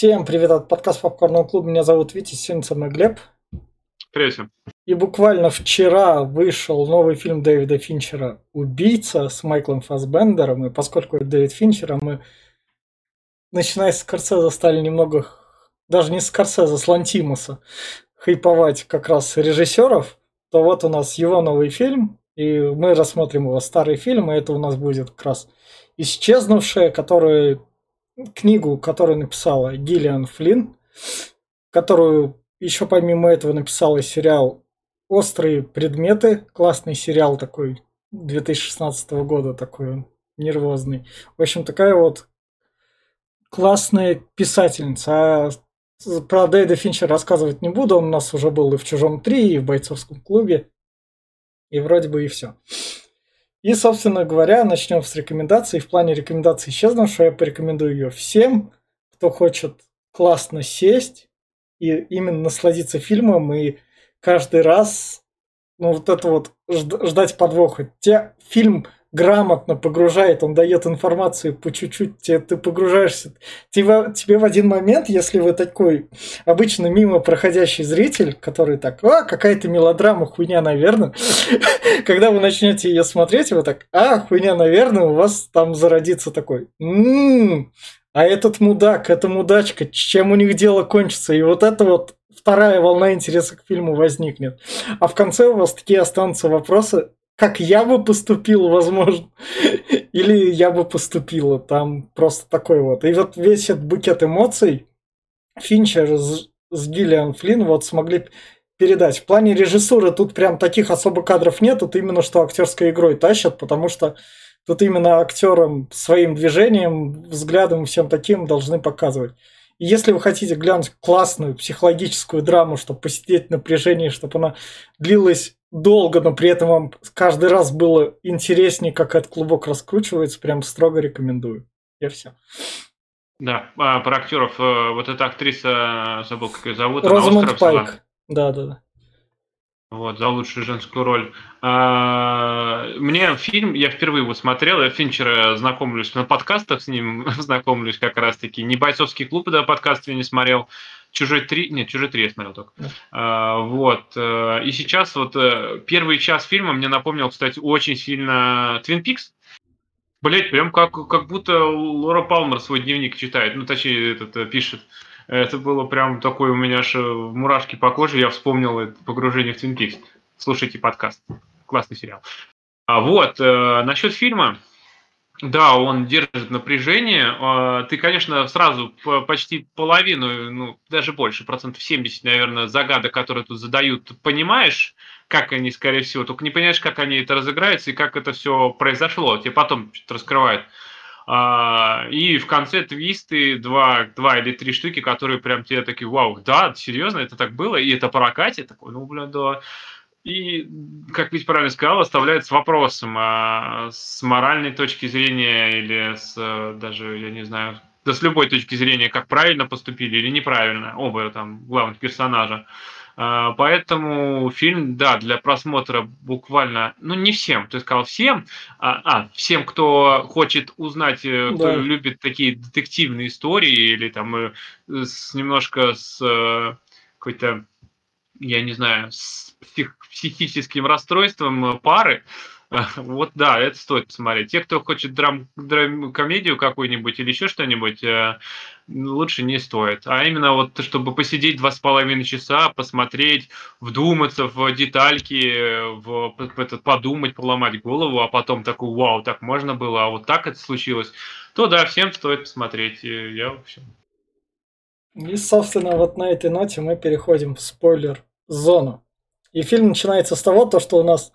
Всем привет от подкаста Попкорного клуба. Меня зовут Витя, сегодня со мной Глеб. Привет всем. И буквально вчера вышел новый фильм Дэвида Финчера «Убийца» с Майклом Фассбендером. И поскольку это Дэвид Финчер, а мы, начиная с Скорсезе, стали немного, даже не с Скорсезе, с Лантимуса, хайповать как раз режиссеров, то вот у нас его новый фильм, и мы рассмотрим его старый фильм, и это у нас будет как раз «Исчезнувшая», который книгу, которую написала Гиллиан Флинн, которую еще помимо этого написала сериал «Острые предметы», классный сериал такой 2016 года, такой нервозный. В общем, такая вот классная писательница. А про Дэйда Финчера рассказывать не буду, он у нас уже был и в «Чужом 3», и в «Бойцовском клубе», и вроде бы и все. И, собственно говоря, начнем с рекомендаций. В плане рекомендаций исчезнувшего я порекомендую ее всем, кто хочет классно сесть и именно насладиться фильмом и каждый раз ну вот это вот ждать подвоха. Те фильм грамотно погружает, он дает информацию по чуть-чуть, тебе, ты погружаешься. Тебе, тебе в один момент, если вы такой обычно мимо проходящий зритель, который так, а, какая-то мелодрама, хуйня, наверное, когда вы начнете ее смотреть, вы так, а, хуйня, наверное, у вас там зародится такой, м-м, а этот мудак, эта мудачка, чем у них дело кончится, и вот это вот вторая волна интереса к фильму возникнет. А в конце у вас такие останутся вопросы, как я бы поступил, возможно, или я бы поступила. Там просто такой вот. И вот весь этот букет эмоций Финчер с, с Гиллиан Флинн вот смогли передать. В плане режиссуры тут прям таких особо кадров нет, тут именно что актерской игрой тащат, потому что тут именно актерам своим движением, взглядом всем таким должны показывать. И если вы хотите глянуть классную психологическую драму, чтобы посидеть в напряжении, чтобы она длилась долго, но при этом вам каждый раз было интереснее, как этот клубок раскручивается, прям строго рекомендую. Я все. Да, а, про актеров. Э, вот эта актриса, забыл, как ее зовут. Розамунд Пайк. Да, да, да. Вот, за лучшую женскую роль. А, мне фильм, я впервые его смотрел, я Финчера знакомлюсь на подкастах с ним, знакомлюсь как раз-таки. Не бойцовский клуб, да, подкаст я не смотрел. Чужой 3, нет, Чужой 3 я смотрел только. А, вот. Э, и сейчас вот э, первый час фильма мне напомнил, кстати, очень сильно Twin Peaks. Блять, прям как, как будто Лора Палмер свой дневник читает, ну, точнее, этот э, пишет. Это было прям такое у меня аж мурашки по коже, я вспомнил это погружение в Twin Peaks. Слушайте подкаст. Классный сериал. А вот, э, насчет фильма. Да, он держит напряжение. А, ты, конечно, сразу почти половину, ну, даже больше, процентов 70, наверное, загадок, которые тут задают, понимаешь, как они, скорее всего, только не понимаешь, как они это разыграются и как это все произошло. Тебе потом что-то раскрывают. А, и в конце твисты, два, два или три штуки, которые прям тебе такие, вау, да, серьезно, это так было, и это прокате, такой, ну, бля, да. И, как ведь правильно сказал, оставляет с вопросом, а с моральной точки зрения или с даже, я не знаю, да с любой точки зрения, как правильно поступили или неправильно, оба там главных персонажа. Поэтому фильм, да, для просмотра буквально, ну не всем, ты сказал всем, а, а всем, кто хочет узнать, э, кто да. любит такие детективные истории или там э, с немножко с э, какой-то, я не знаю, с псих, психическим расстройством пары, вот да, это стоит посмотреть. Те, кто хочет драм, драм комедию какую-нибудь или еще что-нибудь, э, лучше не стоит. А именно вот, чтобы посидеть два с половиной часа, посмотреть, вдуматься в детальки, в, этот, подумать, поломать голову, а потом такой, вау, так можно было, а вот так это случилось, то да, всем стоит посмотреть. Я, в общем... И, собственно, вот на этой ноте мы переходим в спойлер-зону. И фильм начинается с того, то, что у нас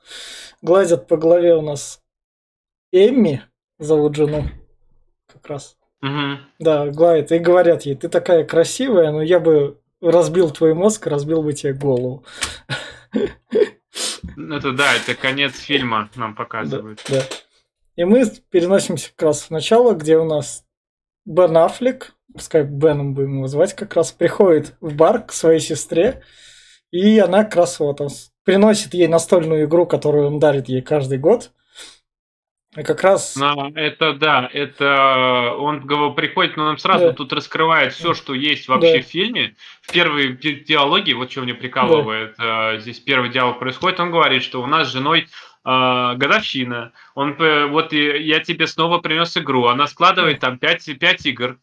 гладят по голове у нас Эмми, зовут жену, как раз. Угу. Да, гладят и говорят ей, ты такая красивая, но я бы разбил твой мозг, разбил бы тебе голову. Это да, это конец фильма нам показывают. Да, да. И мы переносимся как раз в начало, где у нас Бен Аффлек, пускай Беном будем его звать, как раз приходит в бар к своей сестре, и она как раз вот он приносит ей настольную игру, которую он дарит ей каждый год. И как раз... Но это да, это он приходит, но он сразу Да. тут раскрывает все, что есть вообще Да. в фильме. В первой ди- диалоге, вот что меня прикалывает, э, здесь первый диалог происходит, он говорит, что у нас с женой э, годовщина. Он вот я тебе снова принес игру. Она складывает там 5, пять игр,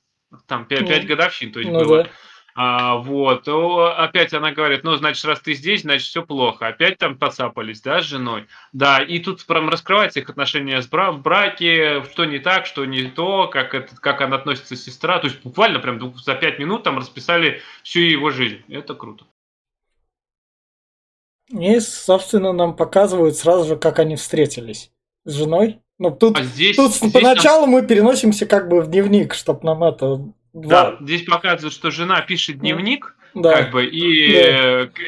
там 5, Ну, годовщин, то есть Ну было. да. А, вот, то опять она говорит, ну, значит, раз ты здесь, значит, все плохо. Опять там поцапались, да, с женой. Да, и тут прям раскрывается их отношения с бра- в браке, что не так, что не то, как, это, как она относится сестра. То есть буквально прям за пять минут там расписали всю его жизнь. Это круто. И, собственно, нам показывают сразу же, как они встретились с женой. Ну, тут, А здесь, тут здесь поначалу мы переносимся как бы в дневник, чтобы нам это... да, здесь показывают, что жена пишет дневник, да, как бы, и Да.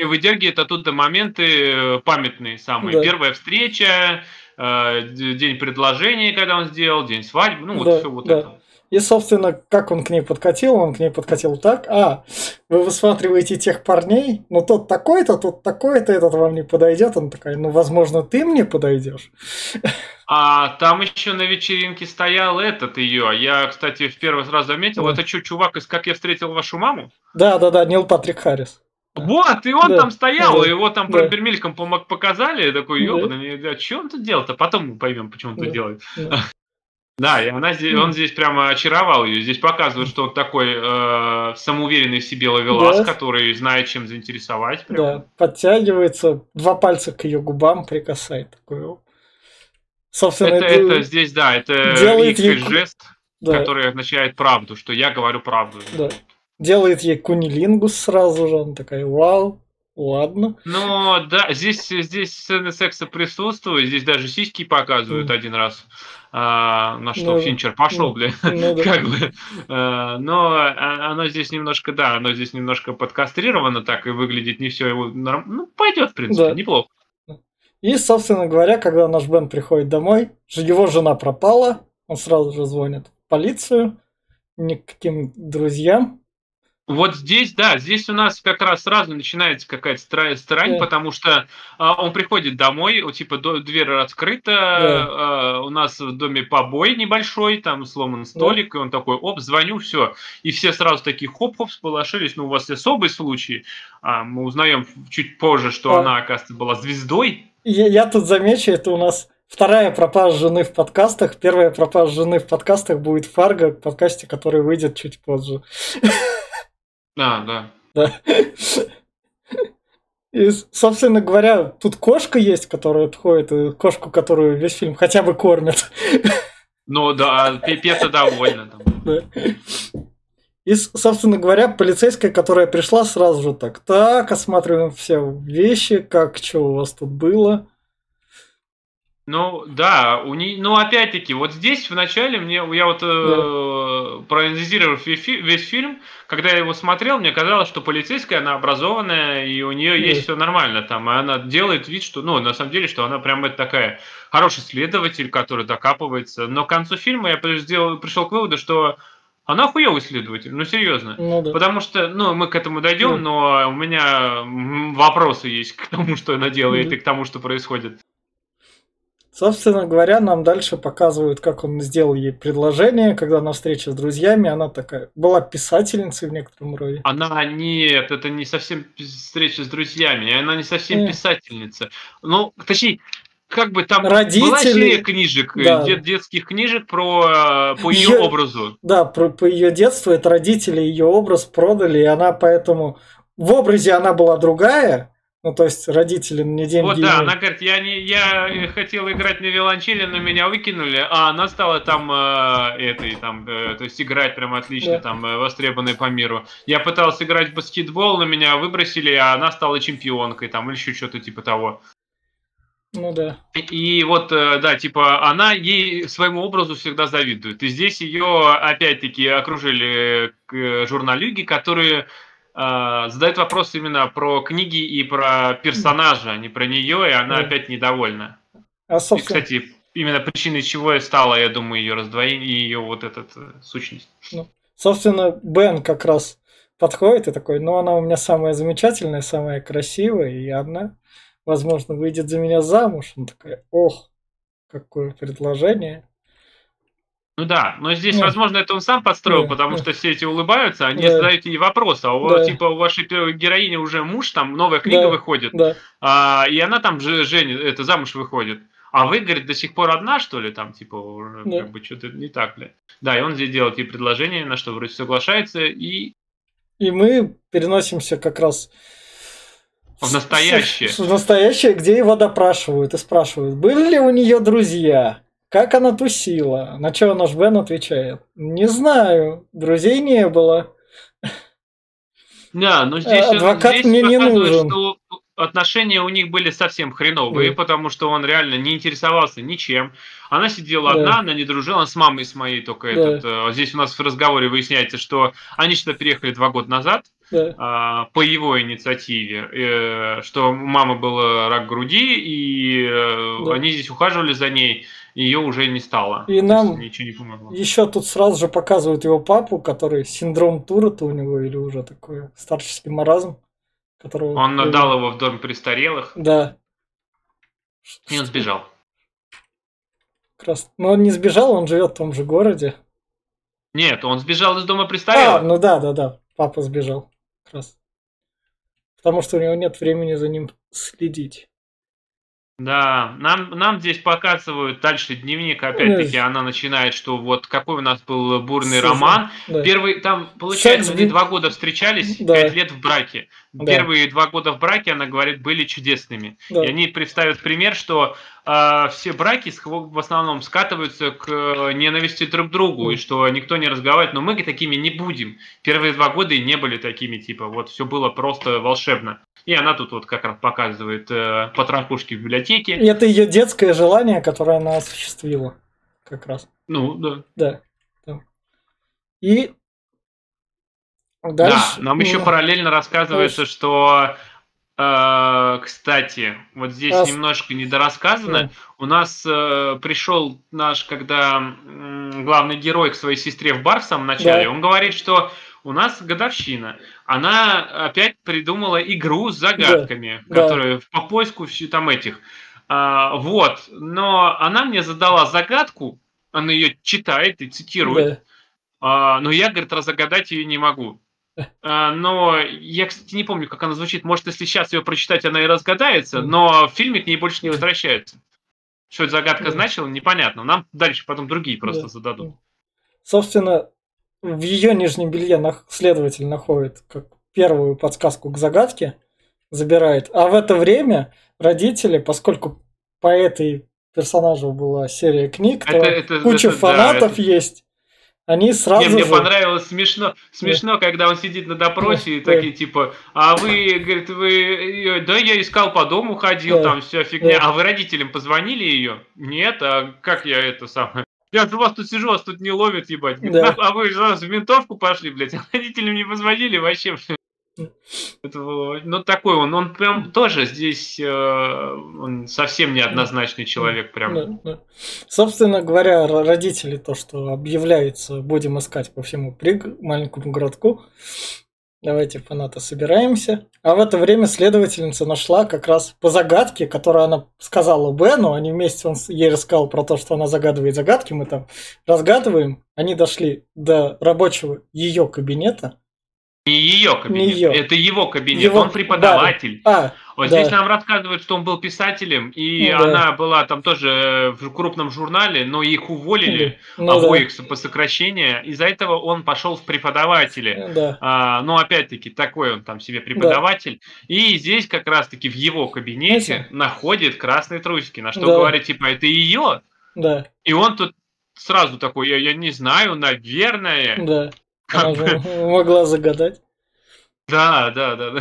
э, выдергивает оттуда моменты э, памятные самые. Да. Первая встреча, э, день предложения, когда он сделал, день свадьбы, ну, вот Да, все вот да. это. И, собственно, как он к ней подкатил, он к ней подкатил так. А, вы высматриваете тех парней, ну тот такой-то, тот такой-то, этот вам не подойдет. Он такая, ну, возможно, ты мне подойдешь. А там еще на вечеринке стоял этот ее. Я, кстати, в первый раз заметил, Да. это что, чувак из «Как я встретил вашу маму»? Да, да, да, Нил Патрик Харрис. Вот, и он Да, там стоял, да, его там да. про мельком помог- показали, такой, Да. ебаный, а что он тут делает-то? Потом мы поймем, почему он Да. тут делает. Да. Да, и она здесь, он здесь прямо очаровал ее. Здесь показывают, что он такой э, самоуверенный в себе ловелас, Да. который знает, чем заинтересовать. прям. Да, подтягивается, два пальца к ее губам прикасает. Такой. Собственно, Это, это- это здесь, да, это делает ей- жест, да, который означает правду, что я говорю правду. да. делает ей кунилингус сразу же. Она такая, вау, ладно. Но да, здесь, здесь сцены секса присутствуют, здесь даже сиськи показывают Мгм. один раз. А, на что Ну, Финчер пошел, ну, бля. Ну, да. Как бы, а, но а, оно здесь немножко, да, оно здесь немножко подкастрировано так и выглядит не все его норм- Ну, пойдет, в принципе, Да. неплохо. И, собственно говоря, когда наш Бен приходит домой, его жена пропала, он сразу же звонит в полицию, никаким друзьям. Вот здесь, да, здесь у нас как раз сразу начинается какая-то стра- странь, Да. потому что а, он приходит домой, у типа до- дверь раскрыта, а, у нас в доме побой небольшой, там сломан столик, и он такой, оп, звоню, все. И все сразу такие хоп-хоп сполошились, ну у вас особый случай. А, мы узнаем чуть позже, что Да. она, оказывается, была звездой. Я, я тут замечу, это у нас вторая пропажа жены в подкастах. Первая пропажа жены в подкастах будет Фарго, в подкасте, который выйдет чуть позже. Да. Да. И, собственно говоря, тут кошка есть, которая отходит, и кошку, которую весь фильм хотя бы кормят. Ну да, пипец довольна. Там. Да. И, собственно говоря, полицейская, которая пришла сразу же так, так, осматриваем все вещи, как, что у вас тут было. Ну, да, у не... ну, опять-таки, вот здесь в начале мне, я вот э, проанализировав весь, фи- весь фильм, когда я его смотрел, мне казалось, что полицейская, она образованная, и у нее Да. есть все нормально там, и она делает вид, что, ну, на самом деле, что она прям это такая хороший следователь, который докапывается, но к концу фильма я сделал, пришел к выводу, что она хуёвый следователь, ну, серьезно. Ну да. Потому что, ну, мы к этому дойдем, Да. но у меня вопросы есть к тому, что она делает, Мгм. и к тому, что происходит. Собственно говоря, нам дальше показывают, как он сделал ей предложение, когда на встрече с друзьями она такая была писательницей в некотором роде. Она нет, это не совсем встреча с друзьями, она не совсем Э. писательница. Ну, точнее, как бы там Родители- была серия книжек, э, Да. де- детских книжек про э, по ее Её- образу. Да, про, по ее детству это родители ее образ продали, и она поэтому в образе она была другая, ну то есть родители не деньги. Вот да, имели. она говорит, я не, я э, хотела играть на виолончели, но меня выкинули, а она стала там э, этой, там, э, то есть играть прям отлично, Да. там э, востребованной по миру. Я пытался играть в баскетбол, но меня выбросили, а она стала чемпионкой, там или еще что-то типа того. Ну да. И вот, э, да, типа, она ей своему образу всегда завидует. И здесь ее, опять-таки, окружили э, журналюги, которые э, задают вопросы именно про книги и про персонажа, а не про нее, и она Да. опять недовольна. А И, собственно, кстати, именно причиной чего и стало, я думаю, ее раздвоение и ее вот эта сущность. собственно, Бен как раз подходит и такой, ну она у меня самая замечательная, самая красивая, и одна, возможно, выйдет за меня замуж. Он такая, ох, какое предложение. Ну да, но здесь, Ну. возможно, это он сам подстроил, Да, потому что все эти улыбаются, они Да. задают ей вопрос, а у, Да. типа у вашей первой героини уже муж, там новая книга Да. выходит, Да, а, и она там же Женя, это замуж выходит. А вы, говорит, до сих пор одна, что ли, там, типа, уже Да. как бы что-то не так, бля. Да, и он здесь делает ей предложение, на что вроде соглашается, и и мы переносимся как раз В настоящее. В настоящее, где его допрашивают и спрашивают, были ли у нее друзья, как она тусила. На что наш Бен отвечает, не знаю, друзей не было. Да, но здесь, он- адвокат здесь мне не нужен. что отношения у них были совсем хреновые, Да. потому что он реально не интересовался ничем. Она сидела Да. одна, она не дружила, она с мамой с моей только Да. этот. э, Здесь у нас в разговоре выясняется, что они сюда переехали два года назад Да, а, по его инициативе, э, что у мамы был э, рак груди, и э, Да. они здесь ухаживали за ней, ее уже не стало. И То нам- ничего не помогло. Еще тут сразу же показывают его папу, который синдром Туретта у него или уже такой старческий маразм. Которого Он отдал его в дом престарелых, Да, и он сбежал. как раз. Но он не сбежал, он живет в том же городе. Нет, он сбежал из дома А, престарелых. ну да, да, да, папа сбежал. Как раз. Потому что у него нет времени за ним следить. Да, нам, нам здесь показывают дальше дневник, опять-таки, она начинает, что вот какой у нас был бурный Сезон, роман. Да. Первый, там, получается, Секс они два года встречались, Да. пять лет в браке. Да. Первые два года в браке, она говорит, были чудесными. Да. И они представят пример, что э, все браки в основном скатываются к э, ненависти друг к другу, и что никто не разговаривает, но мы такими не будем. Первые два года и не были такими, типа, вот все было просто волшебно. И она тут вот как раз показывает э, потрохушки в библиотеке. И это ее детское желание, которое она осуществила. Как раз. Ну, да. Да. да. И дальше. Да, нам еще ну, параллельно рассказывается, что, э, кстати, вот здесь Раз- немножко недорассказано. Да. У нас э, пришел наш, когда м, главный герой к своей сестре в бар в самом начале, Да. он говорит, что у нас годовщина. Она опять придумала игру с загадками, Да. которые по поиску всю там этих. А, вот, но она мне задала загадку, она ее читает и цитирует. Да. А, но я, говорит, разгадать ее не могу. А, но я, кстати, не помню, как она звучит. Может, если сейчас ее прочитать, она и разгадается, но в фильме к ней больше не возвращается. Что эта загадка Да. значила, непонятно. Нам дальше потом другие просто Да. зададут. Собственно, в ее нижнем белье нах- следователь находит как первую подсказку к загадке, забирает. А в это время родители, поскольку по этой персонажу была серия книг, то Это- это- куча это да, фанатов это- есть. Они сразу Не, мне же... понравилось смешно, смешно, когда он сидит на допросе и такие типа, а вы, говорит, вы, да, я искал по дому, ходил, там вся фигня, а вы родителям позвонили ее? Нет, а как я это самое? Я же у вас тут сижу, вас тут не ловят, ебать. Да. «Ну, А вы сразу в ментовку пошли, блядь, а родителям не позвонили вообще, блядь. Ну, такой он, он прям тоже здесь, э, он совсем неоднозначный человек, прям. Да, да. Собственно говоря, родители то, что объявляется, будем искать по всему приг... маленькому городку. Давайте, фанаты, собираемся. А в это время следовательница нашла как раз по загадке, которую она сказала Бену. Они вместе, он ей рассказал про то, что она загадывает загадки. Мы там разгадываем. Они дошли до рабочего ее кабинета. Не ее кабинет, Не её. это его кабинет, Его- он преподаватель. А, Вот Да. здесь нам рассказывают, что он был писателем, и Ну да. она была там тоже в крупном журнале, но их уволили, ну да, обоих с- по сокращению. Из-за этого он пошел в преподаватели. да, А, но опять-таки такой он там себе преподаватель. И здесь как раз-таки в его кабинете Знаете? находит красные трусики, на что Да. говорит, типа, это ее. да, И он тут сразу такой, я, я не знаю, наверное. да. Она же могла загадать. да, да, да, да.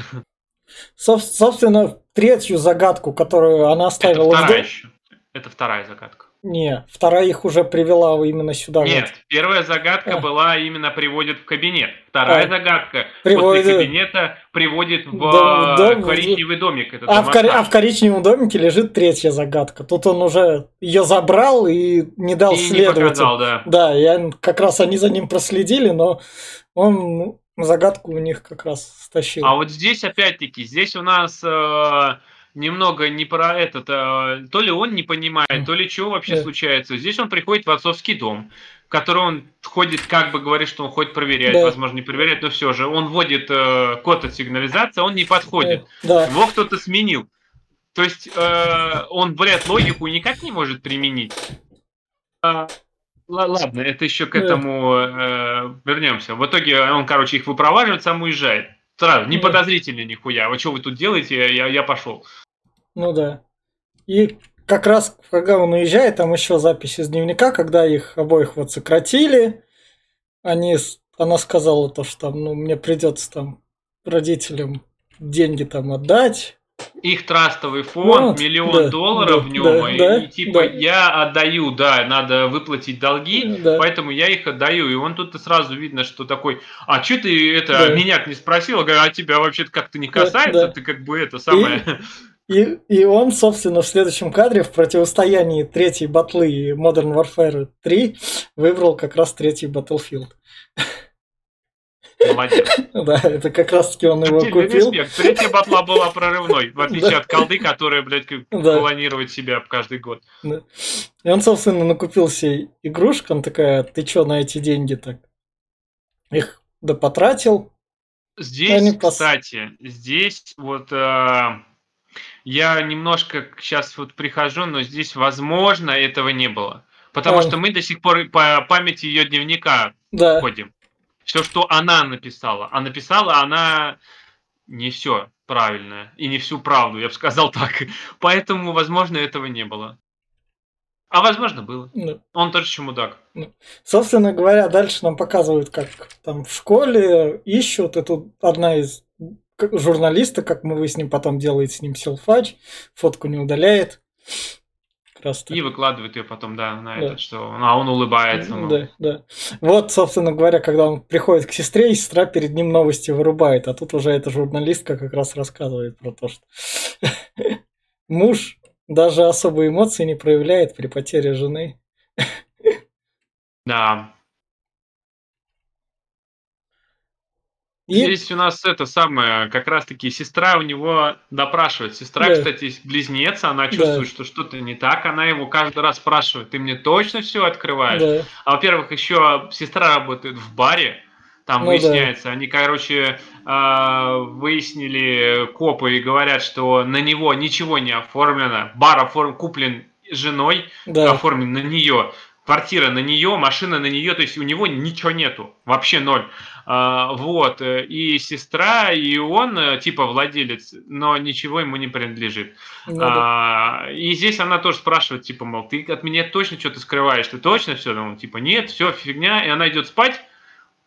Соб- Собственно, третью загадку, которую она Это оставила в вторая дом- еще. Это вторая загадка. Не, вторая их уже привела именно сюда. Нет, вот. первая загадка А. была именно приводит в кабинет. Вторая А. загадка Приводит- после кабинета приводит в да, э, коричневый домик. Это А в, домосад. а в коричневом домике лежит третья загадка. Тут он уже ее забрал и не дал И не показал, да. Да, я как раз они за ним проследили, но он ну, загадку у них как раз стащил. А вот здесь опять-таки, здесь у нас э, немного не про этот, а, то ли он не понимает, то ли что вообще Да. случается. Здесь он приходит в отцовский дом, в который он ходит, как бы говорит, что он ходит проверять, Да. возможно, не проверять, но все же. Он вводит э, код от сигнализации, а он не подходит. Да, Его кто-то сменил. То есть э, он, блядь, логику никак не может применить. А, ла- ладно, это еще к этому э, вернемся. В итоге он, короче, их выпроваживает, сам уезжает. Сразу, не Да. подозрительно нихуя. Вы что вы тут делаете? Я, я пошел. Ну да. И как раз, когда он уезжает, там еще запись из дневника, когда их обоих вот сократили, они, она сказала то, что там, ну, мне придется там родителям деньги там отдать. Их трастовый фонд, Вот, миллион да, долларов да, в нем, да, и, да, и типа да. я отдаю, да, надо выплатить долги, Да. поэтому я их отдаю. И он тут сразу видно, что такой, а что ты это Да. меня не спросил? А тебя вообще-то как-то не Да, касается, да. ты как бы это самое. И, и он, собственно, в следующем кадре в противостоянии третьей батлы и Modern Warfare 3 выбрал как раз третий Battlefield. Молодец. Да, это как раз таки он его Отдельный купил. респект. Третья батла была прорывной, в отличие Да. от колды, которая, блядь, как Да. клонирует себя каждый год. И он, собственно, накупил себе игрушку. Он такая, ты чё на эти деньги так? Их да потратил. Здесь, пос- кстати, здесь вот э, я немножко сейчас вот прихожу, но здесь, возможно, этого не было. Потому А. что мы до сих пор по памяти ее дневника Да, ходим. Все, что она написала. А написала она не все правильно и не всю правду, я бы сказал так. Поэтому, возможно, этого не было. А возможно, было. ну, Он тоже еще мудак. Собственно говоря, дальше нам показывают, как там в школе ищут. Тут одна из журналиста, как мы выясним, потом делает с ним селфач, фотку не удаляет. Так. И выкладывает ее потом, да, на Да. этот, что а он улыбается. ну. Да, да. Вот, собственно говоря, когда он приходит к сестре, и сестра перед ним новости вырубает. А тут уже эта журналистка как раз рассказывает про то, что муж даже особые эмоции не проявляет при потере жены. Да. И Здесь у нас это самое, как раз-таки сестра у него допрашивает. Сестра, Да. кстати, близнец, она чувствует, что что-то не так. Она его каждый раз спрашивает, ты мне точно все открываешь? да, А во-первых, еще сестра работает в баре. Там Ну выясняется, они, короче, а, выяснили копы и говорят, что на него ничего не оформлено. Бар оформлен, куплен женой, да, оформлен на нее, квартира на нее, машина на нее, то есть у него ничего нету, вообще ноль. А, вот, э, и сестра, и он, э, типа, владелец, но ничего ему не принадлежит. ну да. А, и здесь она тоже спрашивает, типа, мол, ты от меня точно что-то скрываешь, ты точно все? Он, типа, нет, все, фигня, и она идет спать,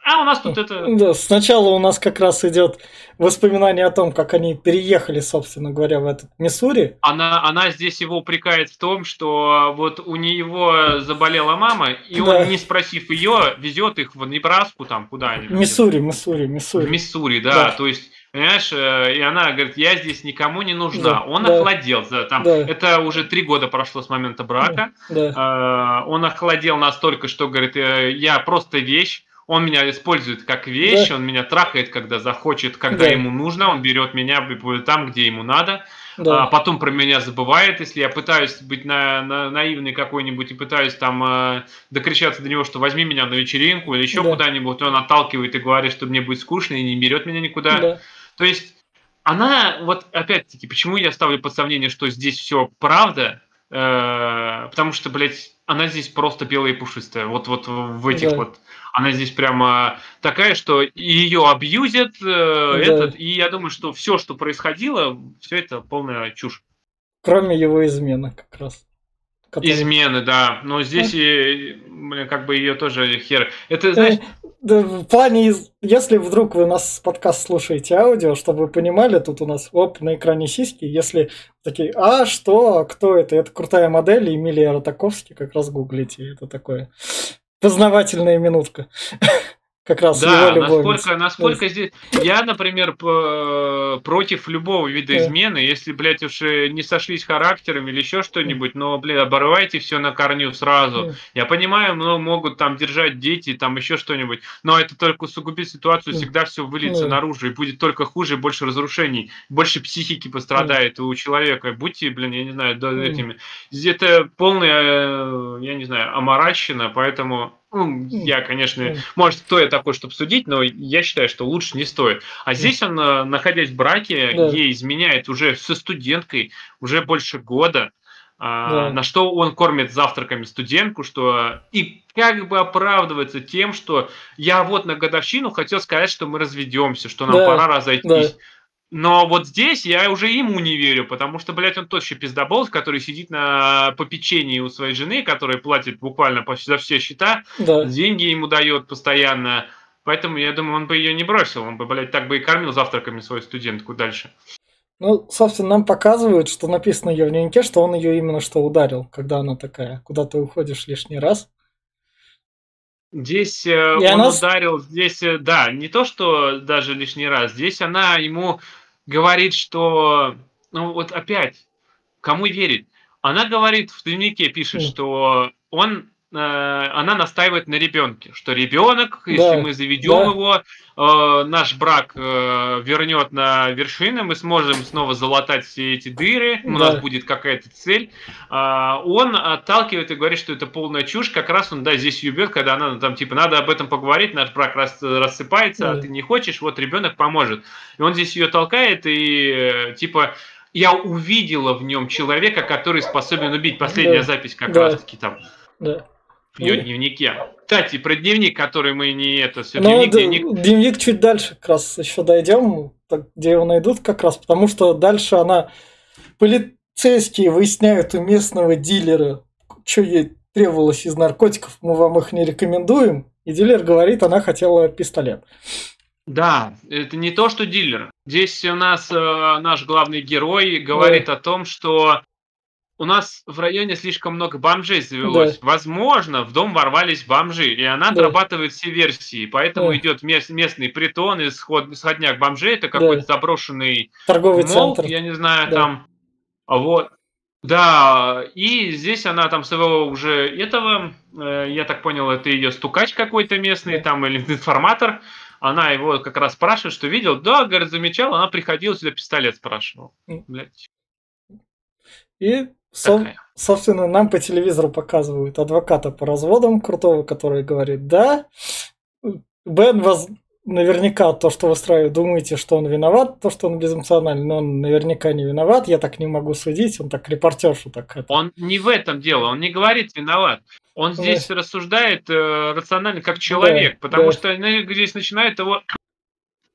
а у нас тут это... Да, сначала у нас как раз идет воспоминание о том, как они переехали, собственно говоря, в этот Миссури. Она, она здесь его упрекает в том, что вот у него заболела мама, и Да. он, не спросив ее, везет их в Небраску, там, куда-нибудь. Миссури, Миссури, В Миссури. Миссури, да, Да. то есть, понимаешь, э, и она говорит, я здесь никому не нужна. Да, Он да. охладел, там, Да. это уже три года прошло с момента брака, Да, Э, он охладел настолько, что говорит, э, я просто вещь, он меня использует как вещь, Да. он меня трахает, когда захочет, когда Да. ему нужно, он берет меня там, где ему надо, а да, потом про меня забывает, если я пытаюсь быть на, на- наивный какой-нибудь и пытаюсь там э, докричаться до него, что возьми меня на вечеринку или еще Да. куда-нибудь, он отталкивает и говорит, что мне будет скучно и не берет меня никуда. да, То есть она, вот опять-таки, почему я ставлю под сомнение, что здесь все правда, потому что, блядь, она здесь просто белая и пушистая. Вот, вот в этих Да. вот. Она здесь прямо такая, что ее абьюзят, э, этот, и я думаю, что все, что происходило, все это полная чушь. кроме его измены как раз. Который- Измены, да. Но здесь, и, блин, как бы ее тоже хер. Это, знаешь, Э, да, в плане, если вдруг вы нас подкаст слушаете аудио, чтобы вы понимали, тут у нас оп, на экране сиськи, если такие, а что, кто это? Это крутая модель, Эмилия Ротаковский, как раз гуглите, это такое познавательная минутка. как раз да, его насколько, насколько здесь... Я, например, против любого вида да. измены, если, блядь, уж не сошлись характерами или еще что-нибудь, но, блядь, оборвайте все на корню сразу. Да. Я понимаю, ну, могут там держать дети, там еще что-нибудь, но это только усугубит ситуацию, да. всегда все выльется да. наружу, и будет только хуже, больше разрушений, больше психики пострадает да. у человека. Будьте, блин, я не знаю, да, этими... Это полная, э, я не знаю, омаращина, поэтому я, конечно, может, кто я такой, чтобы судить, но я считаю, что лучше не стоит. А здесь он, э, находясь в браке, да. ей изменяет уже со студенткой уже больше года. А, да. На что он кормит завтраками студентку, что и как бы оправдывается тем, что я вот на годовщину хотел сказать, что мы разведемся, что нам да. пора разойтись. Да. Но вот здесь я уже ему не верю, потому что, блядь, он тот еще пиздобол, который сидит на попечении у своей жены, которая платит буквально за все счета, да. деньги ему дает постоянно. Поэтому я думаю, он бы ее не бросил, он бы, блядь, так бы и кормил завтраками свою студентку дальше. Ну, собственно, нам показывают, что написано ее в дневнике, что он ее именно что ударил, когда она такая, куда ты уходишь лишний раз. Здесь э, он она... ударил, здесь, э, да, не то, что даже лишний раз, здесь она ему говорит, что, ну вот опять, кому верить? Она говорит в дневнике, пишет, что он она настаивает на ребенке, что ребенок, да, если мы заведем да. его, э, наш брак э, вернет на вершины, мы сможем снова залатать все эти дыры, у да. нас будет какая-то цель. Э, он отталкивает и говорит, что это полная чушь, как раз он, да, здесь юбет, когда она там, типа, надо об этом поговорить, наш брак рас, рассыпается, а да. а ты не хочешь, вот ребенок поможет. И он здесь ее толкает и, э, типа, я увидела в нем человека, который способен убить. Последняя да. запись как да. раз-таки там. Да в ее дневнике. Кстати, про дневник, который мы не это все ну, дневник, дневник... дневник чуть дальше как раз еще дойдем, где его найдут как раз, потому что дальше она полицейские выясняют у местного дилера, что ей требовалось из наркотиков, мы вам их не рекомендуем. И дилер говорит, она хотела пистолет. Да, это не то, что дилер. Здесь у нас э, наш главный герой говорит да. о том, что у нас в районе слишком много бомжей завелось. Да. Возможно, в дом ворвались бомжи, и она да. отрабатывает все версии. Поэтому да. идет мест, местный притон и сход, сходняк бомжей. Это какой-то да. заброшенный торговый мол, центр. Я не знаю, да. там. Вот. Да, и здесь она там своего уже этого, э, я так понял, это ее стукач какой-то местный, да. там, или информатор. Она его как раз спрашивает, что видел. Да, говорит, замечал, она приходила сюда, пистолет спрашивал. Блять. И со- собственно, нам по телевизору показывают адвоката по разводам крутого, который говорит, да, Бен вас наверняка то, что вы устраивает, думаете, что он виноват, то, что он безэмоциональный, но он наверняка не виноват, я так не могу судить, он так репортершу так это. Он не в этом дело, он не говорит виноват. Он здесь да. рассуждает э, рационально как человек, да, потому да. что здесь начинает его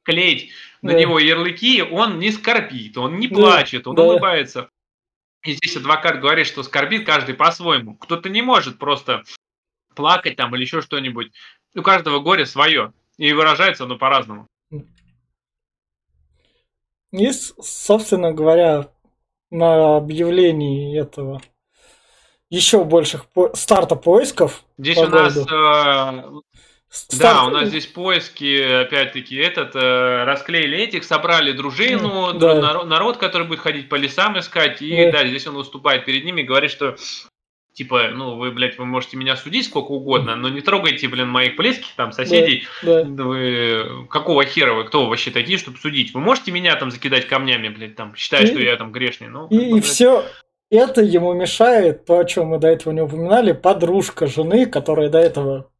клеить на да. него ярлыки, он не скорбит, он не плачет, он да. улыбается. И здесь адвокат говорит, что скорбит каждый по-своему. Кто-то не может просто плакать там или еще что-нибудь. У каждого горе свое. И выражается оно по-разному. И, собственно говоря, на объявлении этого еще больших по- старта поисков. Здесь у нас э, Старт... Да, у нас здесь поиски, опять-таки, этот, э, расклеили этих, собрали дружину, да. народ, народ, который будет ходить по лесам искать, и да. да, здесь он выступает перед ними и говорит, что типа, ну, вы, блядь, вы можете меня судить сколько угодно, но не трогайте, блин, моих близких, там, соседей. Да, да. Вы какого хера вы, кто вы вообще такие, чтобы судить? Вы можете меня там закидать камнями, блядь, там, считая, и, что я там грешный? Ну, и, и все это ему мешает, то, о чем мы до этого не упоминали, подружка жены, которая до этого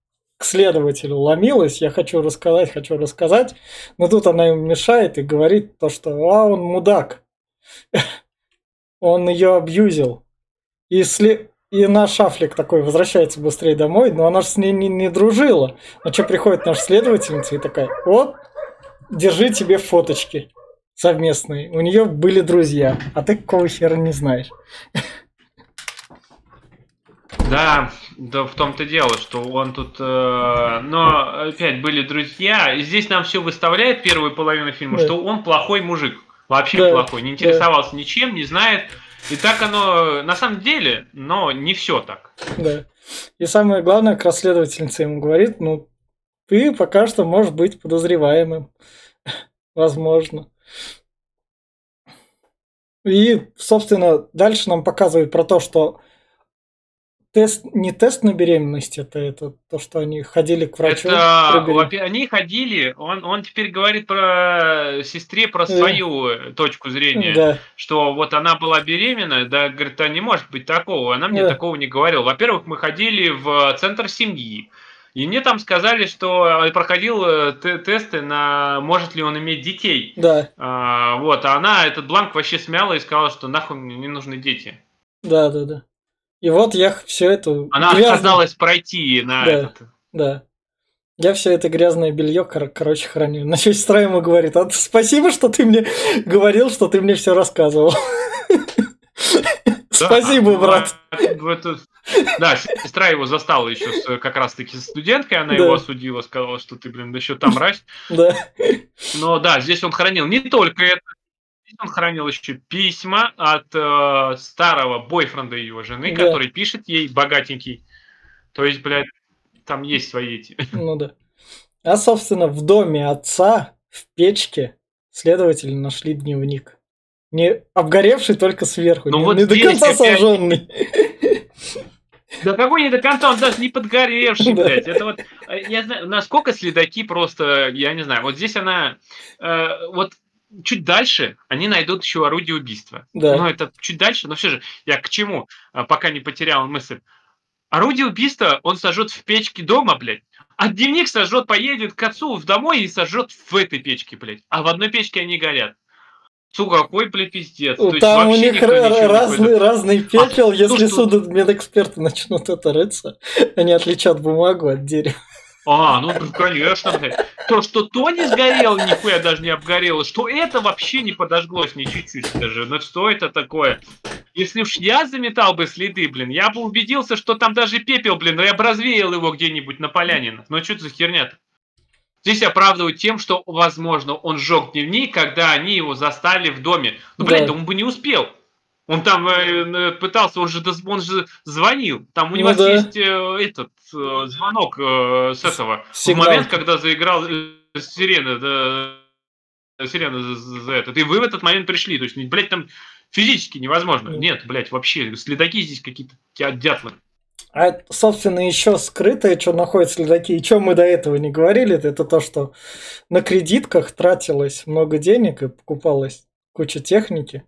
к следователю ломилась, я хочу рассказать, хочу рассказать, но тут она ему мешает и говорит то, что а, он мудак. Он ее абьюзил. И, сли... и наш Афлик такой возвращается быстрее домой, но она же с ней не, не дружила. А что приходит наша следовательница и такая, вот, держи тебе фоточки совместные. У нее были друзья, а ты какого хера не знаешь. Да, да, в том-то дело, что он тут... Э, но опять были друзья, и здесь нам все выставляет первую половину фильма, да. что он плохой мужик, вообще да. плохой, не интересовался да. ничем, не знает. И так оно на самом деле, но не все так. Да. И самое главное, как расследовательница ему говорит, ну, ты пока что можешь быть подозреваемым. Возможно. И, собственно, дальше нам показывают про то, что тест, не тест на беременность, это, это то, что они ходили к врачу. Это, они ходили, он, он теперь говорит про сестре, про свою да. точку зрения, да. что вот она была беременна, да, говорит, а не может быть такого, она мне да. такого не говорила. Во-первых, мы ходили в центр семьи, и мне там сказали, что проходил э, тесты на может ли он иметь детей. Да. А, вот, а она этот бланк вообще смяла и сказала, что нахуй мне не нужны дети. Да, да, да. И вот я все это... Она грязно... отказалась пройти на да, этот... Да. Я все это грязное белье, кор- короче, храню. На сестра ему говорит, а спасибо, что ты мне говорил, что ты мне все рассказывал. Спасибо, брат. Да, сестра его застала еще с, как раз-таки студенткой, она его осудила, сказала, что ты, блин, еще там мразь. Да. Но да, здесь он хранил не только это, он хранил еще письма от э, старого бойфренда его жены, да. который пишет ей богатенький. То есть, блядь, там есть свои эти. Ну да. А, собственно, в доме отца, в печке, следователи нашли дневник. Не обгоревший только сверху, ну не, вот не до конца сожженный. Да какой не до конца, он даже не подгоревший, блядь. Это вот, э, я знаю, насколько следаки просто, я не знаю, вот здесь она, э, вот чуть дальше они найдут еще орудие убийства. Да. Но это чуть дальше, но все же, я к чему, а, пока не потерял мысль. Орудие убийства он сожжет в печке дома, блядь. А дневник сожжет, поедет к отцу в домой и сожжет в этой печке, блядь. А в одной печке они горят. Сука, какой, блядь, пиздец. То Там у них разный, разный пепел, а, если то, что... медэксперты начнут это рыться, они отличат бумагу от дерева. А, ну конечно, блядь. То, что то не сгорело, нихуя даже не обгорело, что это вообще не подожглось ни чуть-чуть даже. Ну что это такое? Если уж я заметал бы следы, блин, я бы убедился, что там даже пепел, блин, я бы развеял его где-нибудь на поляне. Ну что это за херня-то? Здесь оправдывают тем, что, возможно, он сжег дневник, когда они его застали в доме. Ну, блядь, да. он бы не успел. Он там э, пытался, он же, он же звонил. Там у него ну, да. есть э, этот э, звонок э, с этого. Сигнал. В момент, когда заиграл э, сирена, да, сирена за, за этот. И вы в этот момент пришли. То есть, блядь, там физически невозможно. Нет, блядь, вообще. Следаки здесь какие-то дятлы. А, собственно, еще скрытое, что находят следаки, и что мы до этого не говорили, это то, что на кредитках тратилось много денег и покупалось куча техники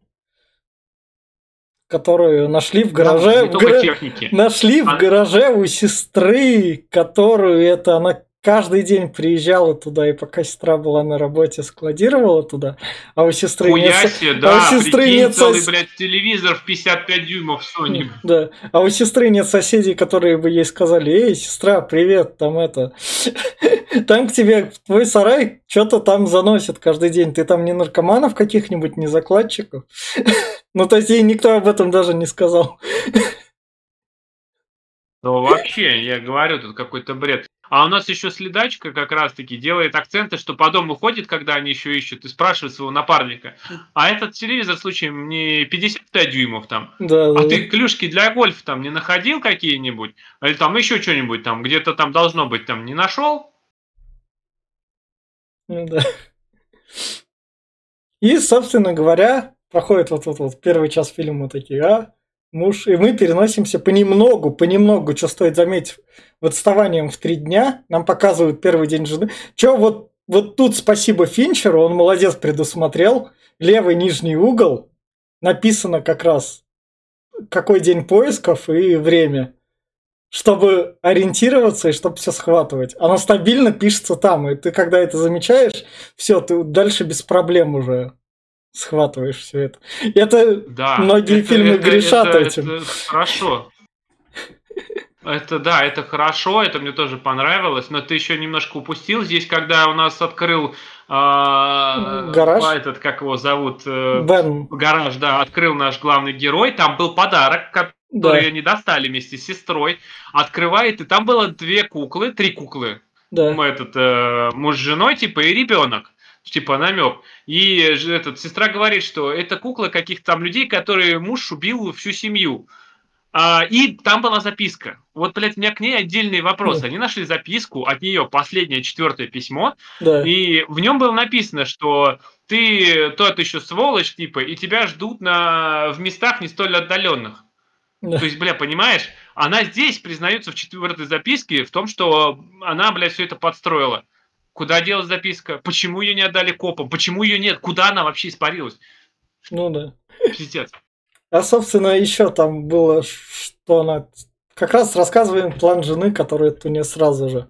которую нашли в гараже. в гара... техники. Нашли а... в гараже у сестры, которую это она каждый день приезжала туда, и пока сестра была на работе, складировала туда, а у сестры Хуяси, нет... да, а у сестры прикинь, нет целый, сос... блядь, телевизор в 55 дюймов Sony. Да, а у сестры нет соседей, которые бы ей сказали, эй, сестра, привет, там это... Там к тебе в твой сарай что-то там заносит каждый день. Ты там не наркоманов каких-нибудь, не закладчиков? Ну, то есть ей никто об этом даже не сказал. Ну, вообще, я говорю, тут какой-то бред. А у нас еще следачка как раз-таки делает акценты, что по дому ходит, когда они еще ищут, и спрашивает своего напарника. А этот телевизор, случаем, не 55 дюймов там. Да, а да. ты клюшки для гольфа там не находил какие-нибудь? Или там еще что-нибудь там, где-то там должно быть, там не нашел? Ну да. И, собственно говоря, проходит вот вот вот первый час фильма такие, а, муж, и мы переносимся понемногу, понемногу, что стоит заметить, в отставанием в три дня, нам показывают первый день жены. Че вот, вот тут спасибо Финчеру, он молодец предусмотрел, левый нижний угол, написано как раз, какой день поисков и время, чтобы ориентироваться и чтобы все схватывать. Оно стабильно пишется там, и ты когда это замечаешь, все, ты дальше без проблем уже схватываешь все это. Это да, многие это, фильмы это, грешат это, этим. Это хорошо. Это да, это хорошо, это мне тоже понравилось, но ты еще немножко упустил здесь, когда у нас открыл э, гараж, этот как его зовут, э, Бен. гараж, да, открыл наш главный герой, там был подарок, который да. они достали вместе с сестрой, открывает, и там было две куклы, три куклы, да. этот э, муж с женой типа и ребенок типа намек. И этот, сестра говорит, что это кукла каких-то там людей, которые муж убил всю семью. А, и там была записка. Вот, блядь, у меня к ней отдельный вопрос. Да. Они нашли записку, от нее последнее четвертое письмо, Да. и в нем было написано, что ты тот еще сволочь, типа, и тебя ждут на, в местах не столь отдаленных. Да. То есть, бля, понимаешь, она здесь признается в четвертой записке в том, что она, бля, все это подстроила. Куда делась записка? Почему ее не отдали копам? Почему ее нет? Куда она вообще испарилась? Ну да. Пиздец. А, собственно, еще там было, что она... Как раз рассказываем план жены, который это не сразу же.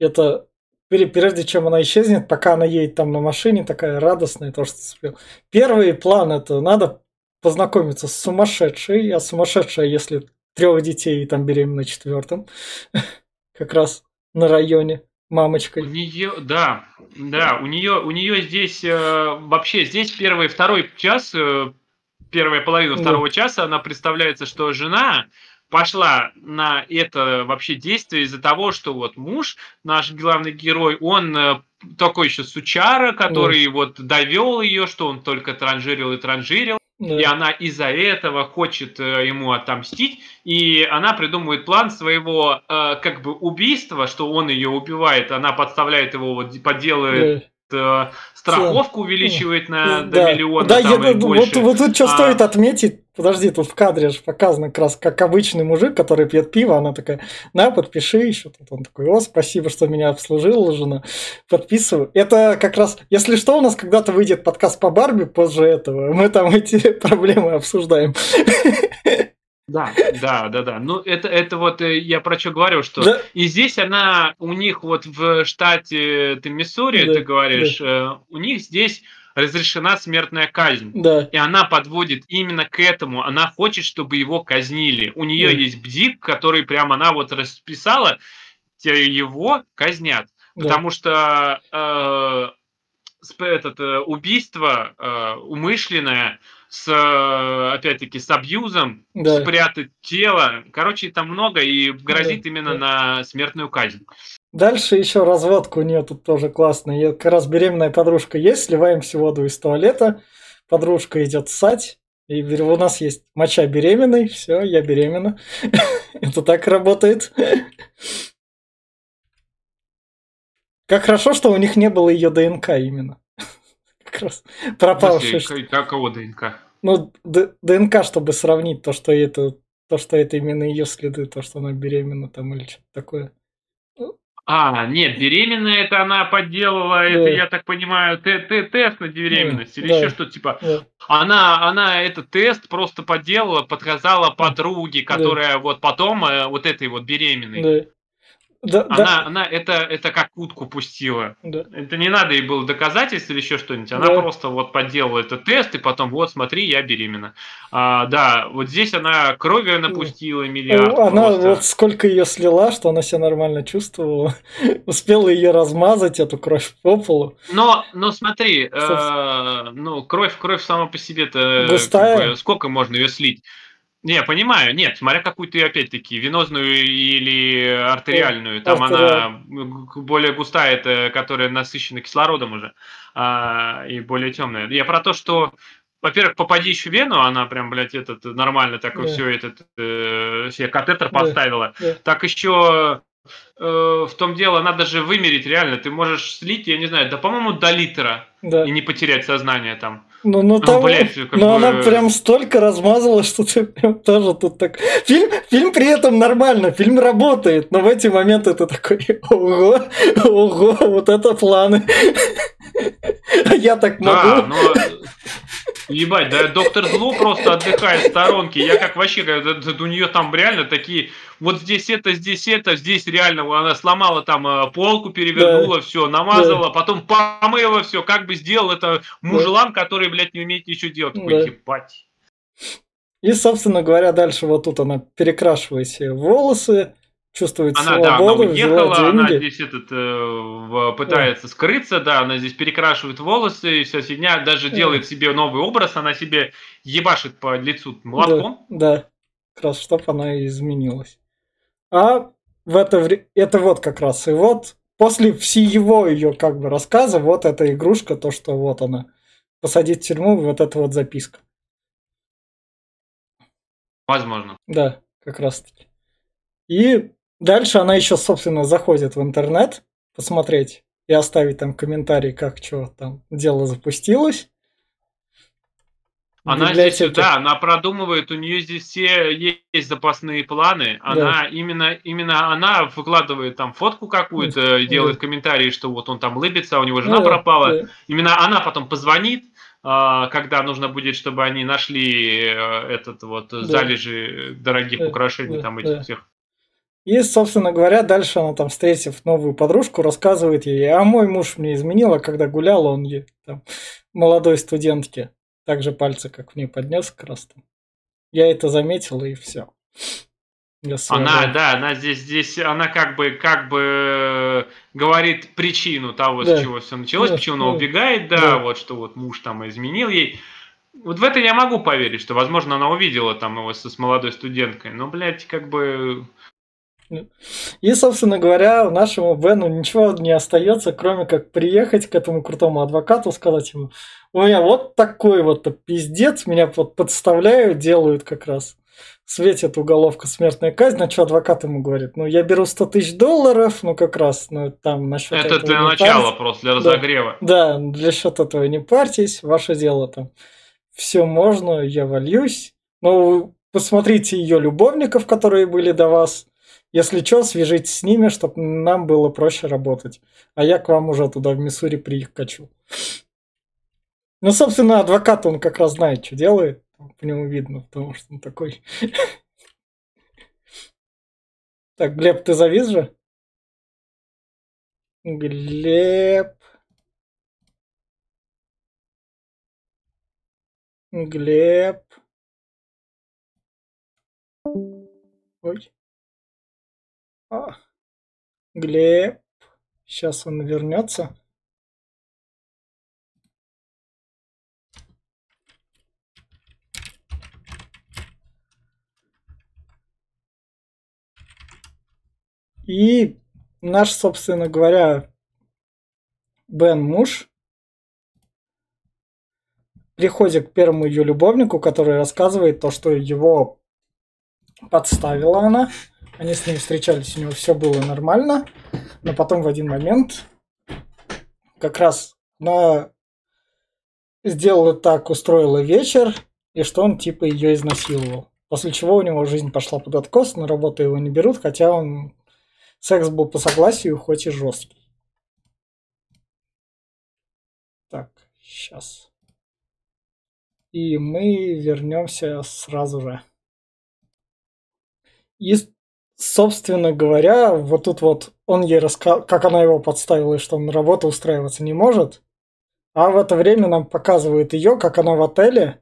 Это прежде чем она исчезнет, пока она едет там на машине, такая радостная, то, что успел. Первый план это надо познакомиться с сумасшедшей, а сумасшедшая, если трех детей и там беременна четвертым, как раз на районе У мамочкой. нее, да, да, у нее, у нее здесь э, вообще здесь первый, второй час, э, первая половина Да. второго часа, она представляется, что жена пошла на это вообще действие из-за того, что вот муж, наш главный герой, он э, такой еще сучара, который вот довел ее, что он только транжирил и транжирил, Да. и она из-за этого хочет э, ему отомстить, и она придумывает план своего э, как бы убийства, что он ее убивает, она подставляет его, вот, подделывает Да. э, страховку, увеличивает на, до Да. миллиона, Да, я- и вот, больше. вот тут что А. стоит отметить, подожди, тут в кадре же показано как раз как обычный мужик, который пьет пиво, она такая, на, подпиши еще. Тут он такой, о, спасибо, что меня обслужила жена, подписываю. Это как раз, если что, у нас когда-то выйдет подкаст по Барби позже этого, мы там эти проблемы обсуждаем. Да, да, да, да. Ну, это, это вот э, я про что говорю, что Да, И здесь она, у них вот в штате ты Миссури, Да, ты говоришь, э, у них здесь разрешена смертная казнь. да, И она подводит именно к этому. Она хочет, чтобы его казнили. У нее Да. есть бдик, который прям она вот расписала, его казнят. да, Потому что э, этот, э, убийство э, умышленное с, э, опять-таки, с абьюзом, да. спрятать тело. Короче, там много и грозит Да, именно да. на смертную казнь. Дальше еще разводка у нее тут тоже классная. Её как раз беременная подружка есть, сливаемся воду из туалета, подружка идет ссать, и у нас есть моча беременной, все, я беременна. Это так работает. Как хорошо, что у них не было ее ДНК именно. Как раз пропавший. какого ДНК? Ну, ДНК, чтобы сравнить то, что это, то, что это именно ее следы, то, что она беременна там или что-то такое. А, нет, беременная это она подделала, это, Да. я так понимаю, те- те- тест на беременность или да. еще что-то типа. Да. Она, она этот тест просто подделала, подсказала подруге, которая вот потом э, вот этой вот беременной. Да. Да, Она, да, она это, это как утку пустила. да. Это не надо ей было доказательств или еще что-нибудь. Она Да. просто вот подделала этот тест, и потом, вот, смотри, я беременна. А, да, вот здесь она крови напустила миллиард. Она просто. вот сколько ее слила, что она себя нормально чувствовала. Успела ее размазать, эту кровь по полу. Но, но смотри, э, ну, кровь, кровь сама по себе-то, Густая. сколько можно ее слить? Не, понимаю, нет, смотря какую ты, опять-таки, венозную или артериальную, там артериаль. она более густая, это которая насыщена кислородом уже, а, и более темная. Я про то, что, во-первых, попади еще в вену, она прям, блядь, этот, нормально так Да. все этот, э, себе катетер Да. поставила. Да. Так еще э, в том дело, надо же вымерить реально, ты можешь слить, я не знаю, да, по-моему, до литра Да. и не потерять сознание там. Ну, ну, Ну, там, блядь, как ну, бы- она прям столько размазала, что ты прям тоже тут так... Фильм, фильм при этом нормально, фильм работает, но в эти моменты ты такой, ого, ого, вот это планы. А я так Да, могу. но ебать, да, доктор Зло просто отдыхает в сторонке. Я как вообще, да, да, у нее там реально такие, вот здесь это, здесь это, здесь реально она сломала там э, полку, перевернула, все, намазала, потом помыла все, как бы сделал это мужелан, который, блядь, не умеет ничего делать. Такой, Да. ебать. И, собственно говоря, дальше вот тут она перекрашивает себе волосы, чувствует Она, да, она свободу, уехала, она здесь этот, э, в- пытается скрыться, да, она здесь перекрашивает волосы, и вся фигня, даже Да. делает себе новый образ, она себе ебашит по лицу молотком. Да, да. как раз чтоб она и изменилась. А в это время, это вот как раз, и вот после всего ее как бы рассказа, вот эта игрушка, то, что вот она, посадить в тюрьму, вот эта вот записка. Возможно. Да, как раз таки. И дальше она еще, собственно, заходит в интернет посмотреть и оставить там комментарий, как что там дело запустилось. Она здесь, да, она продумывает, у нее здесь все есть запасные планы. Она да. именно, именно она выкладывает там фотку какую-то, да. делает комментарии, что вот он там лыбится, у него жена да, пропала. Да. Именно она потом позвонит, а, когда нужно будет, чтобы они нашли э, этот вот да. залежи дорогих да. украшений да. там этих да. всех. И, собственно говоря, дальше она там, встретив новую подружку, рассказывает ей, а мой муж мне изменил, а когда гулял, он ей, там, молодой студентке также пальцы, как в ней поднес как раз там. Я это заметил, и все. Она, да, она здесь, здесь, она как бы, как бы говорит причину того, да. с чего все началось, да. почему она убегает, да, да, вот что вот муж там изменил ей. Вот в это я могу поверить, что, возможно, она увидела там его с, с молодой студенткой, но, блядь, как бы и, собственно говоря, нашему Бену ничего не остается, кроме как приехать к этому крутому адвокату, сказать ему, у меня вот такой вот пиздец, меня вот подставляют, делают как раз. Светит уголовка смертная казнь, на что адвокат ему говорит, ну я беру 100 тысяч долларов, ну как раз, ну там насчет Это для начала парьтесь. просто, для разогрева. Да, да, для счет этого не парьтесь, ваше дело там. Все можно, я вольюсь. Но посмотрите ее любовников, которые были до вас если что, свяжитесь с ними, чтобы нам было проще работать. А я к вам уже туда в Миссури прикачу. Ну, собственно, адвокат, он как раз знает, что делает. По нему видно, потому что он такой. Так, Глеб, ты завис же? Глеб. Глеб. Ой. А, Глеб. Сейчас он вернется. И наш, собственно говоря, Бен муж приходит к первому ее любовнику, который рассказывает то, что его подставила она. Они с ним встречались, у него все было нормально, но потом в один момент как раз она сделала так, устроила вечер, и что он типа ее изнасиловал. После чего у него жизнь пошла под откос, на работу его не берут, хотя он секс был по согласию, хоть и жесткий. Так, сейчас. И мы вернемся сразу же. И собственно говоря, вот тут вот он ей рассказал, как она его подставила, и что он на работу устраиваться не может. А в это время нам показывают ее, как она в отеле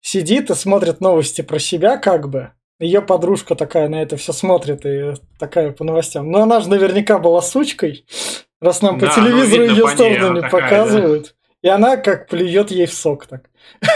сидит и смотрит новости про себя, как бы. Ее подружка такая на это все смотрит и такая по новостям. Но она же наверняка была сучкой, раз нам да, по телевизору ее сторону не такая, показывают. Да. И она как плюет ей в сок так.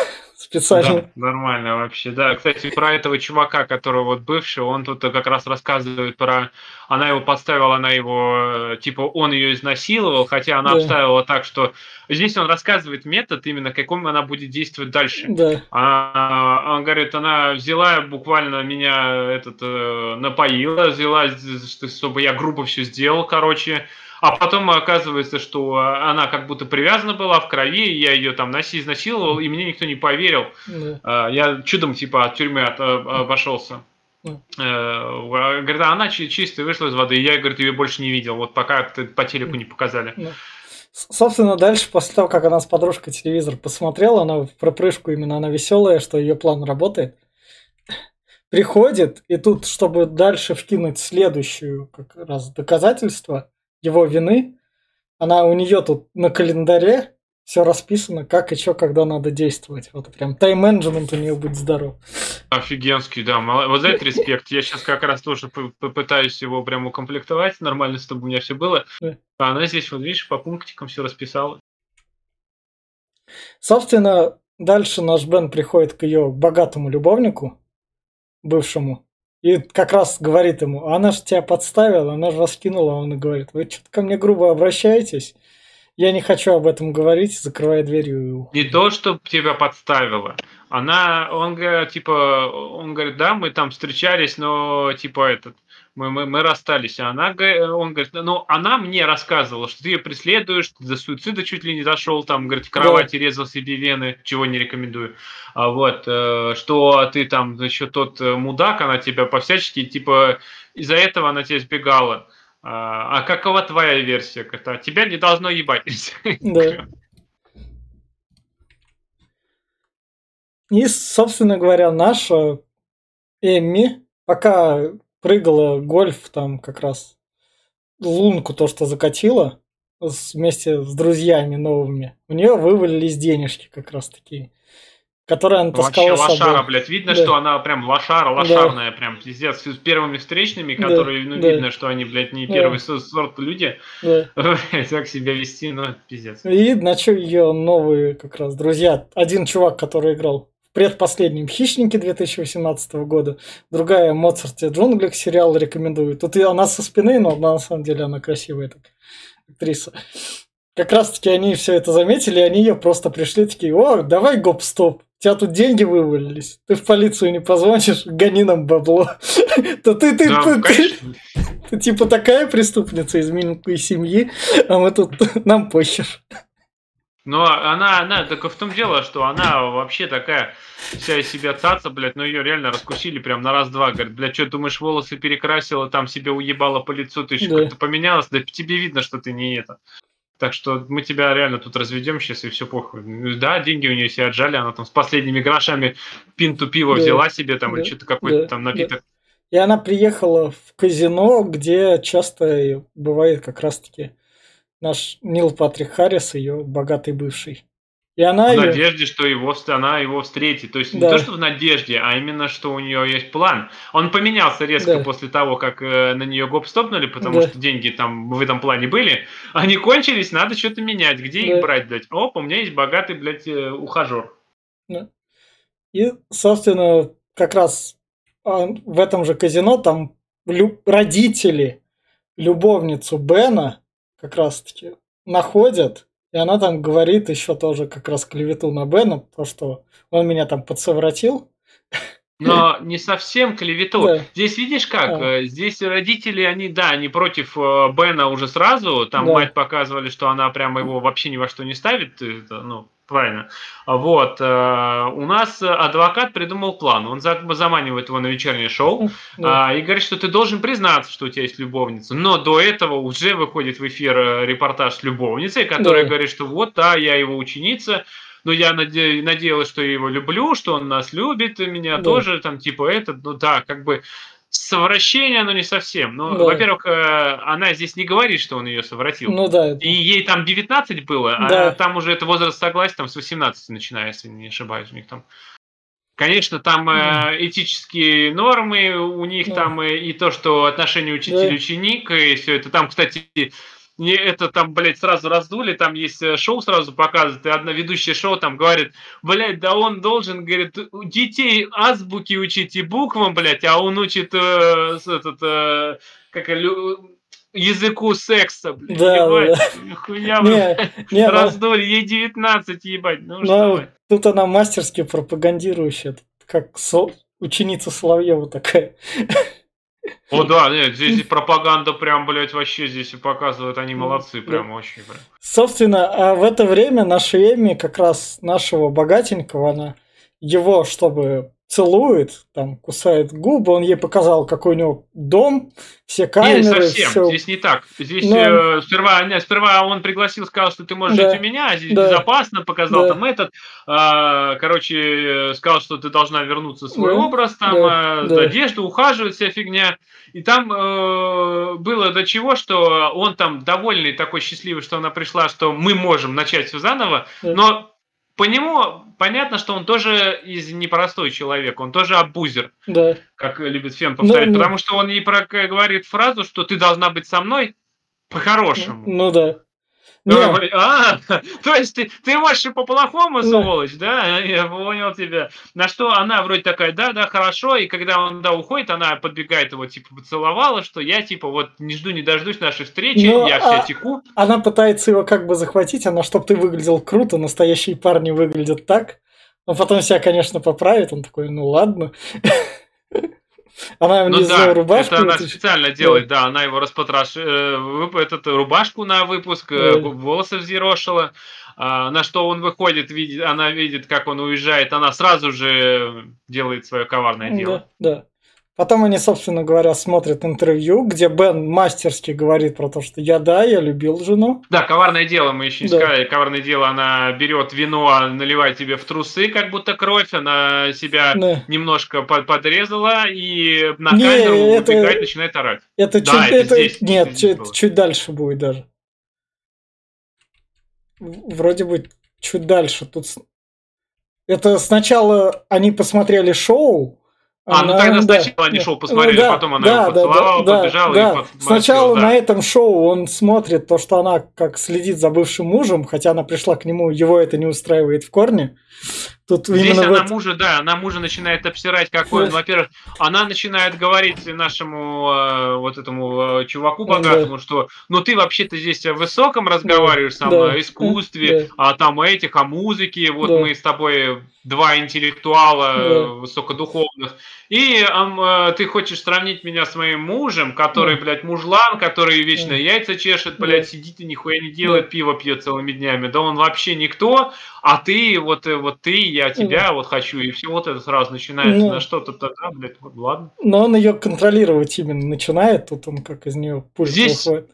специально. Да, нормально вообще, да. Кстати, про этого чувака, который вот бывший, он тут как раз рассказывает про... Она его подставила, она его... Типа, он ее изнасиловал, хотя она да. обставила так, что... Здесь он рассказывает метод, именно каком она будет действовать дальше. Да. А, он говорит, она взяла буквально меня этот э, напоила, взяла, чтобы я грубо все сделал, короче а потом оказывается, что она как будто привязана была в крови, я ее там изнасиловал, и мне никто не поверил. Да. Я чудом типа от тюрьмы от, обошелся. Да. Э, говорит, а она чистая вышла из воды, и я, говорит, ее больше не видел, вот пока по телеку не показали. Да. Собственно, дальше, после того, как она с подружкой телевизор посмотрела, она в пропрыжку именно она веселая, что ее план работает, приходит, и тут, чтобы дальше вкинуть следующую как раз доказательство, его вины. Она у нее тут на календаре все расписано, как и что, когда надо действовать. Вот прям тайм-менеджмент у нее будет здоров. Офигенский, да. Вот за это респект. Я сейчас как раз тоже попытаюсь его прям укомплектовать нормально, чтобы у меня все было. А она здесь, вот видишь, по пунктикам все расписала. Собственно, дальше наш Бен приходит к ее богатому любовнику, бывшему, и как раз говорит ему, она же тебя подставила, она же раскинула, он и говорит, вы что-то ко мне грубо обращаетесь. я не хочу об этом говорить, закрывая дверью. Не то, чтобы тебя подставила. Она, он говорит, типа, он говорит, да, мы там встречались, но типа этот, мы, мы, мы расстались. А она, он говорит, ну, она мне рассказывала, что ты ее преследуешь, ты до суицида чуть ли не дошел, там, говорит, в кровати да. резал себе вены, чего не рекомендую. А вот, э, что ты там еще тот э, мудак, она тебя по-всячески, типа, из-за этого она тебя избегала. А, а какова твоя версия? Это тебя не должно ебать. Да. И, собственно говоря, наша Эмми, пока прыгала гольф, там как раз лунку то, что закатила, вместе с друзьями новыми, у нее вывалились денежки как раз такие которая она таскала Вообще лошара, собой. блядь. Видно, да. что она прям лошара, лошарная, да. прям пиздец. С первыми встречными, которые, да. ну, да. видно, что они, блядь, не первый да. сорт люди. Да. как себя вести, ну, пиздец. И начал ее новые как раз друзья. Один чувак, который играл предпоследнем «Хищнике» 2018 года, другая «Моцарте джунглях» сериал рекомендую. Тут и она со спины, но на самом деле она красивая так, актриса как раз таки они все это заметили, и они ее просто пришли такие, о, давай гоп-стоп, у тебя тут деньги вывалились, ты в полицию не позвонишь, гони нам бабло. То ты, ты, ты, ты, типа такая преступница из миленькой семьи, а мы тут, нам похер. Но она, она, только в том дело, что она вообще такая вся из себя цаца, блядь, но ее реально раскусили прям на раз-два. Говорит, блядь, что думаешь, волосы перекрасила, там себе уебала по лицу, ты еще да. как-то поменялась, да тебе видно, что ты не это. Так что мы тебя реально тут разведем сейчас и все похуй. Да, деньги у нее все отжали, она там с последними грошами пинту пива да, взяла себе там да, или что-то какой-то да, там напиток. Да. И она приехала в казино, где часто бывает как раз-таки наш Нил Патрик Харрис, ее богатый бывший. И она в ее... надежде, что его, она его встретит. То есть да. не то, что в надежде, а именно, что у нее есть план. Он поменялся резко да. после того, как э, на нее гоп стопнули, потому да. что деньги там в этом плане были. Они кончились, надо что-то менять. Где да. их брать, блядь? Оп, у меня есть богатый, блядь, э, ухажер. Да. И, собственно, как раз а, в этом же казино там родители любовницу Бена как раз-таки находят и она там говорит еще тоже как раз клевету на Бена, то, что он меня там подсовратил. Но не совсем клевету. Да. Здесь видишь как? А. Здесь родители, они, да, они против э, Бена уже сразу. Там да. мать показывали, что она прямо его вообще ни во что не ставит. Это, ну, Правильно. Вот. Э, у нас адвокат придумал план. Он заманивает его на вечернее шоу да. и говорит, что ты должен признаться, что у тебя есть любовница. Но до этого уже выходит в эфир э, репортаж с любовницей, которая да. говорит, что вот, да, я его ученица, но я наде- надеялась, что я его люблю, что он нас любит, меня да. тоже, там, типа, это, ну да, как бы совращение, но не совсем. Ну, да. во-первых, э, она здесь не говорит, что он ее совратил. Ну да. И ей там 19 было, а да. а там уже это возраст согласия там с 18 начиная, если не ошибаюсь, у них там. Конечно, там э, этические нормы, у них да. там э, и то, что отношения учитель-ученик, и все это. Там, кстати, не это там, блядь, сразу раздули, там есть э, шоу сразу показывают, и одна ведущая шоу там говорит, блядь, да он должен, говорит, детей азбуки учить и буквам, блядь, а он учит э, этот, э, как языку секса, блядь, да, ебать, да. хуя не, не, раздули, ей 19, ебать, ну, ну что Тут она мастерски пропагандирующая, как со... ученица Соловьева такая. О, да, нет, здесь пропаганда прям, блядь, вообще здесь показывают, они молодцы, прям очень, блядь. Собственно, а в это время наша Эми, как раз нашего богатенького, она его, чтобы целует, там, кусает губы, он ей показал, какой у него дом, все камеры. Не совсем, все. здесь не так. Здесь Но... э, сперва, не, сперва он пригласил, сказал, что ты можешь да. жить у меня, а здесь да. безопасно, показал да. там этот, э, короче, сказал, что ты должна вернуться в свой да. образ, там, да. Э, да. одежду, ухаживать, вся фигня. И там э, было до чего, что он там довольный, такой счастливый, что она пришла, что мы можем начать все заново, да. но по нему понятно, что он тоже из непростой человек, он тоже абузер, да. как любит Фен ну, повторять, ну, потому что он ей про, говорит фразу, что ты должна быть со мной по-хорошему. Ну, ну да. Не. А, то есть ты, ты можешь и по-плохому, сволочь, да? Я понял тебя. На что она вроде такая, да, да, хорошо, и когда он, да, уходит, она подбегает его, типа, поцеловала, что я, типа, вот не жду, не дождусь нашей встречи, Но, я вся а, теку. Она пытается его как бы захватить, она, чтобы ты выглядел круто, настоящие парни выглядят так. Но потом себя, конечно, поправит, он такой, ну ладно. Она ну, да, рубашку. Это она специально делает, да, она его распотрош... Э, этот, рубашку на выпуск, э, да. волосы взъерошила. А, на что он выходит, видит, она видит, как он уезжает, она сразу же делает свое коварное дело. Да, да. Потом они, собственно говоря, смотрят интервью, где Бен мастерски говорит про то, что я да, я любил жену. Да, коварное дело, мы еще не да. сказали. Коварное дело, она берет вино, наливает тебе в трусы, как будто кровь, она себя да. немножко подрезала и на не, камеру это, убегает, начинает орать. Это, да, чуть, это, это здесь. Нет, здесь чуть, чуть дальше будет даже. Вроде бы чуть дальше. Тут это сначала они посмотрели шоу, а, ну тогда сначала они шоу посмотрели, да, потом она да, его поцеловала, да, побежала да. и под... Сначала да. на этом шоу он смотрит то, что она как следит за бывшим мужем, хотя она пришла к нему, его это не устраивает в корне. Тут Здесь она вот... мужа, да, она мужа начинает обсирать, какой он. Во-первых, она начинает говорить нашему э, вот этому э, чуваку богатому, да. что ну ты вообще-то здесь о высоком разговариваешь да. мной, да. о искусстве, да. а там этих, о музыке, вот да. мы с тобой два интеллектуала да. высокодуховных. И э, ты хочешь сравнить меня с моим мужем, который, да. блядь, мужлан, который вечно да. яйца чешет, блядь, да. сидит и нихуя не делает, да. пиво пьет целыми днями. Да он вообще никто, а ты, вот, э, вот ты, я тебя вот хочу, и все вот это сразу начинается ну, на что-то тогда, блядь, ладно. Но он ее контролировать именно начинает, тут он как из нее пульс Здесь, выходит.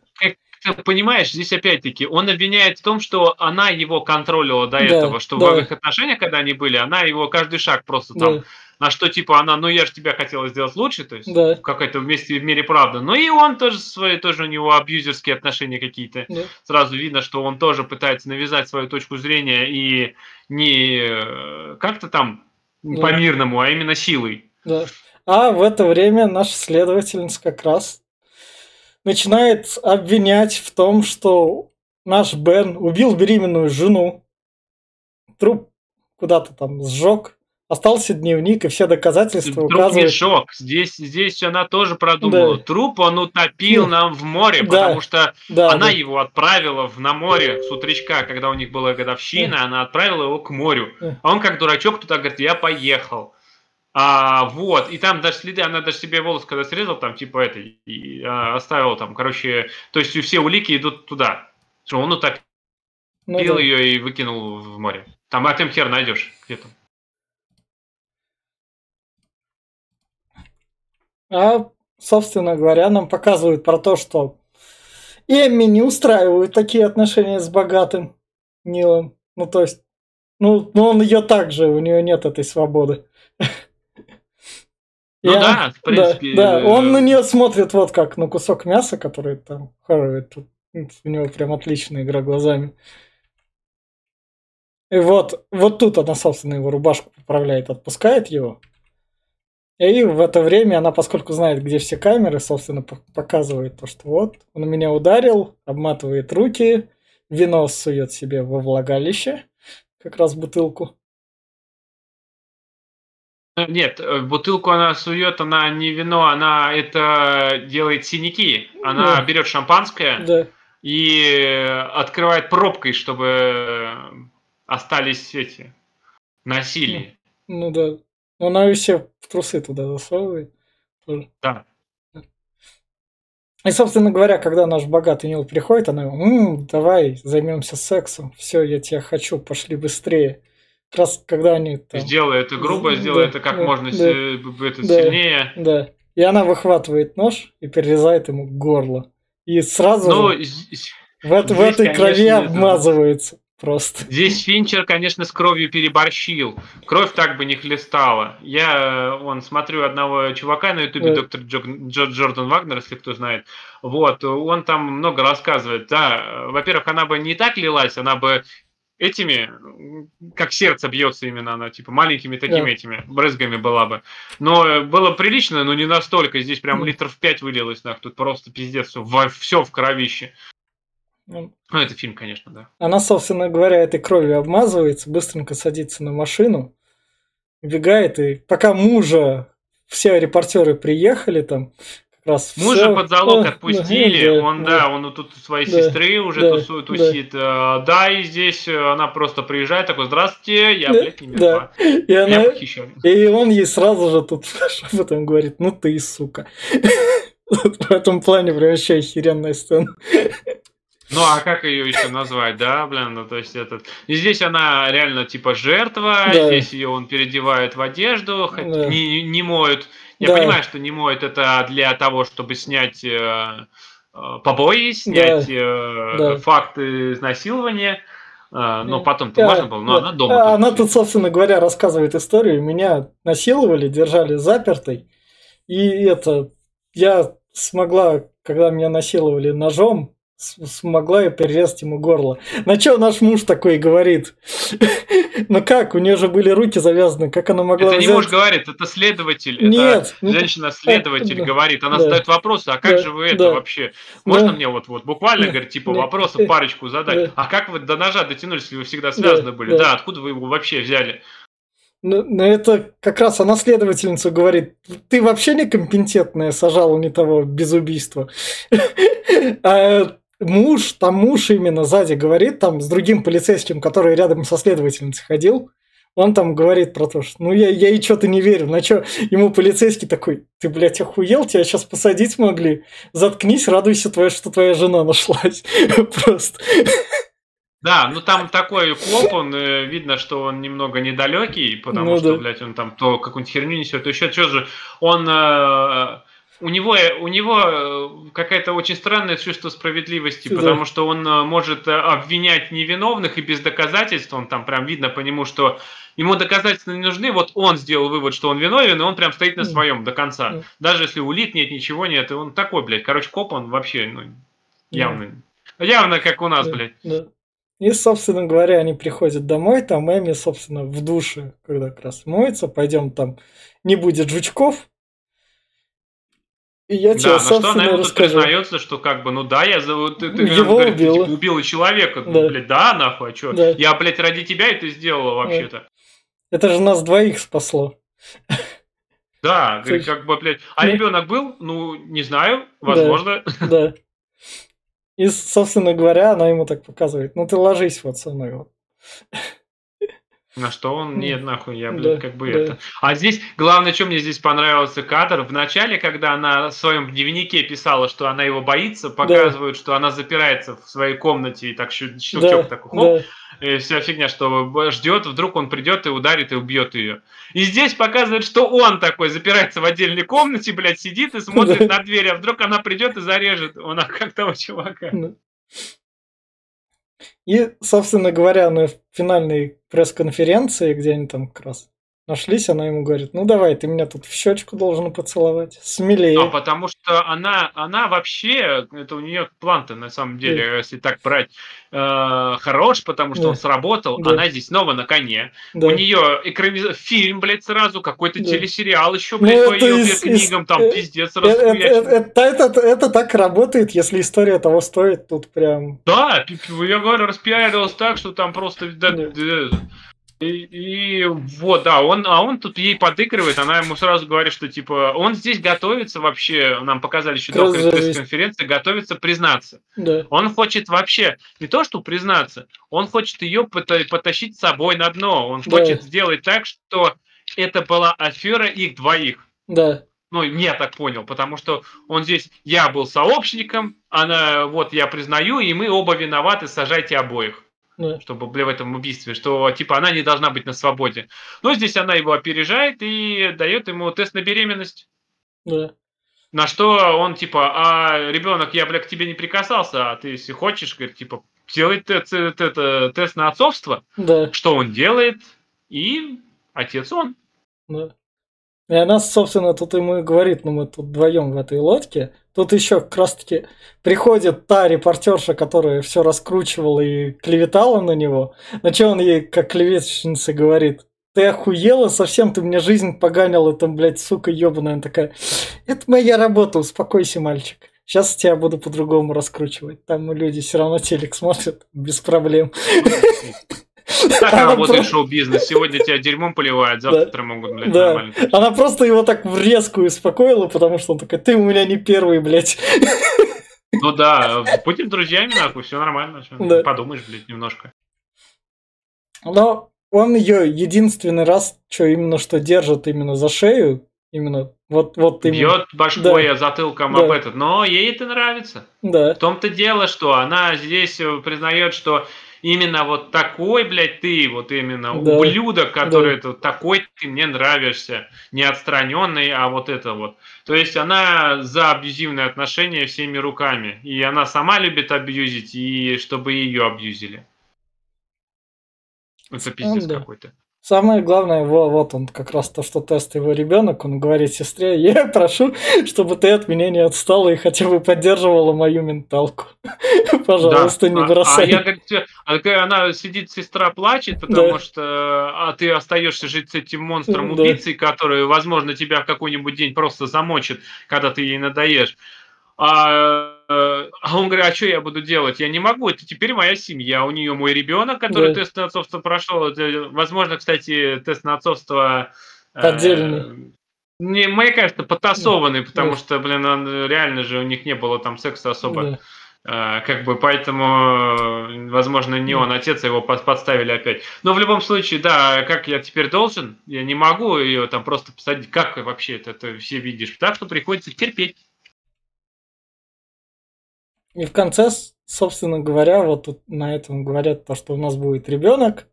Как ты понимаешь, здесь опять-таки он обвиняет в том, что она его контролила до да, этого, что да. в их отношениях, когда они были, она его каждый шаг просто там да на что типа она, ну я же тебя хотела сделать лучше, то есть да. какая-то вместе в мире правда. Ну и он тоже свои, тоже у него абьюзерские отношения какие-то. Да. Сразу видно, что он тоже пытается навязать свою точку зрения и не э, как-то там да. по-мирному, а именно силой. Да. А в это время наша следовательница как раз начинает обвинять в том, что наш Бен убил беременную жену, труп куда-то там сжег, остался дневник, и все доказательства Труп указывают... мешок. Здесь, здесь она тоже продумала. Да. Труп он утопил нам в море, да. потому что да, она да. его отправила в, на море с утречка, когда у них была годовщина, да. она отправила его к морю. Да. А он как дурачок туда говорит, я поехал. А, вот, и там даже следы, она даже себе волос когда срезал, там типа это, и а, оставил там, короче, то есть все улики идут туда. Что он утопил ну, да. ее и выкинул в море. Там а тем хер найдешь где-то. А, собственно говоря, нам показывают про то, что Эмми не устраивают такие отношения с богатым Нилом. Ну, то есть, ну, ну он ее также, у нее нет этой свободы. Ну да, в принципе. Да, да, он на нее смотрит вот как на кусок мяса, который там хорует. У него прям отличная игра глазами. И вот, вот тут она, собственно, его рубашку поправляет, отпускает его. И в это время она, поскольку знает, где все камеры, собственно, показывает то, что вот, он меня ударил, обматывает руки, вино сует себе во влагалище, как раз бутылку. Нет, э, бутылку она сует, она не вино, она это делает синяки. Она да. берет шампанское да. и открывает пробкой, чтобы остались эти насилия. Ну, ну да. Но она и все в трусы туда засовывает. Тоже. Да. И, собственно говоря, когда наш богатый Нил приходит, она м-м, давай займемся сексом, все, я тебя хочу, пошли быстрее. Как раз когда они там... Сделай это грубо, сделай да, это как да, можно да, это да, сильнее. Да. И она выхватывает нож и перерезает ему горло. И сразу ну, же в, в этой крови обмазывается. Просто. Здесь Финчер, конечно, с кровью переборщил. Кровь так бы не хлестала. Я, он, смотрю одного чувака на ютубе, да. доктор Джо, Джо, Джордан Вагнер, если кто знает. Вот, он там много рассказывает. Да, во-первых, она бы не так лилась, она бы этими, как сердце бьется именно она, типа маленькими такими да. этими брызгами была бы. Но было прилично, но не настолько. Здесь прям литров 5 вылилось, нах, тут просто пиздец, все, все в кровище. Ну, Ну, это фильм, конечно, да. Она, собственно говоря, этой кровью обмазывается, быстренько садится на машину, убегает, и пока мужа все репортеры приехали там, как раз Мужа всё- под залог отпустили, да, он, да. да, он тут своей Да, сестры уже да, тусует, тусит. э, Да, и здесь она просто приезжает, такой, здравствуйте, я, Да, блядь, не мертва. да. И, она, и он ей сразу же тут шепотом говорит, ну ты сука. Вот В этом плане прям вообще охеренная сцена. Ну, а как ее еще назвать, да, блин, ну, то есть этот... И здесь она реально, типа, жертва, Да. здесь ее он переодевает в одежду, Да. не, не моют. Я Да. понимаю, что не моют это для того, чтобы снять э, э, побои, снять э, Да. факты изнасилования, э, но потом-то А, можно было, но да. она дома. А, Она тут, собственно говоря, рассказывает историю. Меня насиловали, держали запертой. И это, я смогла, когда меня насиловали ножом, смогла я перерезать ему горло. На что наш муж такой говорит? Ну как, у нее же были руки завязаны, как она могла Это не взять- муж говорит, это следователь. Нет, это женщина-следователь да. говорит. Она Да. задает вопросы, а как Да, же вы это да. вообще? Можно мне вот, вот буквально, говорит, типа вопросов парочку задать? Да. А как вы до ножа дотянулись, если вы всегда связаны были? Да. Да, откуда вы его вообще взяли? Ну, ну, это как раз она следовательницу говорит, ты вообще некомпетентная, сажала не того без убийства. А муж, там муж именно сзади говорит, там с другим полицейским, который рядом со следовательницей ходил, он там говорит про то, что ну я, я и что-то не верю. На что ему полицейский такой, ты, блядь, охуел, тебя сейчас посадить могли? Заткнись, радуйся, твоя, что твоя жена нашлась. Просто. Да, ну там такой коп, он э, видно, что он немного недалекий, потому Ну что, да. блядь, он там то какую-нибудь херню несет, то еще что же, он э, у него, у него э, какая-то очень странное чувство справедливости, Да. потому что он э, может э, обвинять невиновных и без доказательств, он там прям видно по нему, что ему доказательства не нужны, вот он сделал вывод, что он виновен, и он прям стоит на своем до конца. Мгм. Даже если улик нет, ничего нет, и он такой, блядь, короче, коп, он вообще, ну, явно, явно как у нас, Да, блядь. да. И, собственно говоря, они приходят домой, там Эми, собственно, в душе, когда как раз моется, пойдем там, не будет жучков. И я тебе, Да, на что она ему тут признается, что как бы, ну да, я за вот ты, ты, Его говорит, ты, убила. типа, убила человека, ну, Да. блядь, да, нахуй, а чё? Да. Я, блядь, ради тебя это сделала вообще-то. Это же нас двоих спасло. Да, говорит, как бы, блядь, а ну- ребенок был? Ну, не знаю, возможно. Да. И, собственно говоря, она ему так показывает. Ну ты ложись вот со мной. вот». На что он, нет, нахуй, я, да, блядь, как бы да. это. А здесь, главное, что мне здесь понравился кадр, в начале, когда она в своем дневнике писала, что она его боится, показывают, что она запирается в своей комнате, и так щелчок Да, такой, хоп, да. и вся фигня, что ждет, вдруг он придет и ударит и убьет ее. И здесь показывают, что он такой запирается в отдельной комнате, блядь, сидит и смотрит Да. на дверь, а вдруг она придет и зарежет. Он как того чувака. Ну. И, собственно говоря, на финальной пресс-конференции, где они там как раз нашлись, она ему говорит, ну давай, ты меня тут в щечку должен поцеловать, смелее. А, потому что она, она вообще, это у нее план-то на самом деле, если так брать, э, хорош, потому что Да. он сработал, Да. она здесь снова на коне. Да. У нее экраниз... фильм, блядь, сразу, какой-то Да. телесериал еще, Ну, блядь, по это ее из- блядь, из- книгам, там э, пиздец Э, э, расхуячен. э, Это, это, это так работает, если история того стоит, тут прям... Да, я говорю, распиарилась так, что там просто... да, Да. И, и вот, да, он, а он тут ей подыгрывает, она ему сразу говорит, что типа он здесь готовится вообще, нам показали еще до пресс-конференции, готовится признаться. Да, Он хочет вообще не то, что признаться, он хочет ее потащить с собой на дно. Он Да. хочет сделать так, что это была афера их двоих. да, Ну, я так понял, потому что он здесь, я был сообщником, она, вот, я признаю, и мы оба виноваты, сажайте обоих да, чтобы были в этом убийстве, что типа она не должна быть на свободе. Но здесь она его опережает и дает ему тест на беременность. да, На что он типа, а ребенок, я, бля, к тебе не прикасался, а ты, если хочешь, говорит, типа, делай те- те- те- те- тест на отцовство. да, Что он делает? И отец он. да. И она, собственно, тут ему и говорит, ну мы тут вдвоем в этой лодке. Тут еще как раз-таки приходит та репортерша, которая все раскручивала и клеветала на него. На что он ей, как клеветчица, говорит, ты охуела совсем, ты мне жизнь поганила, там, блядь, сука ебаная. Она такая, это моя работа, успокойся, мальчик. Сейчас тебя буду по-другому раскручивать. Там люди все равно телек смотрят без проблем. Так работает шоу-бизнес. Сегодня тебя дерьмом поливают, завтра могут, блядь, да. нормально. Она просто его так в резкую успокоила, потому что он такой, ты у меня не первый, блядь. Ну да, будем друзьями, нахуй, все нормально. Да. Подумаешь, блядь, немножко. Но он ее единственный раз, что именно что держит именно за шею, именно вот, вот именно. Бьет башкой да. затылком да. об этот, но ей это нравится. Да. В том-то дело, что она здесь признает, что именно вот такой, блядь, ты, вот именно да. ублюдок, который да. это такой ты мне нравишься, не отстраненный, а вот это вот. То есть она за абьюзивные отношения всеми руками. И она сама любит абьюзить, и чтобы ее абьюзили. Это пиздец да. какой-то. Самое главное, вот он как раз то, что тест его ребенок, он говорит сестре, я прошу, чтобы ты от меня не отстала и хотя бы поддерживала мою менталку. Пожалуйста, да. не бросай. А, а я, говорит, а она сидит, сестра плачет, потому да. что а ты остаешься жить с этим монстром убийцей, да. который, возможно, тебя в какой-нибудь день просто замочит, когда ты ей надоешь. А, а он говорит, а что я буду делать? Я не могу, это теперь моя семья, у нее мой ребенок, который да. тест на отцовство прошел. Это, возможно, кстати, тест на отцовство... Отдельный. Э, не, мне кажется, потасованный, потому да. что, блин, он, реально же у них не было там секса особо. Да. Э, как бы, поэтому, возможно, не он, отец, а его подставили опять. Но в любом случае, да, как я теперь должен, я не могу ее там просто посадить. Как вообще это, это все видишь? Так что приходится терпеть. И в конце, собственно говоря, вот тут на этом говорят то, что у нас будет ребенок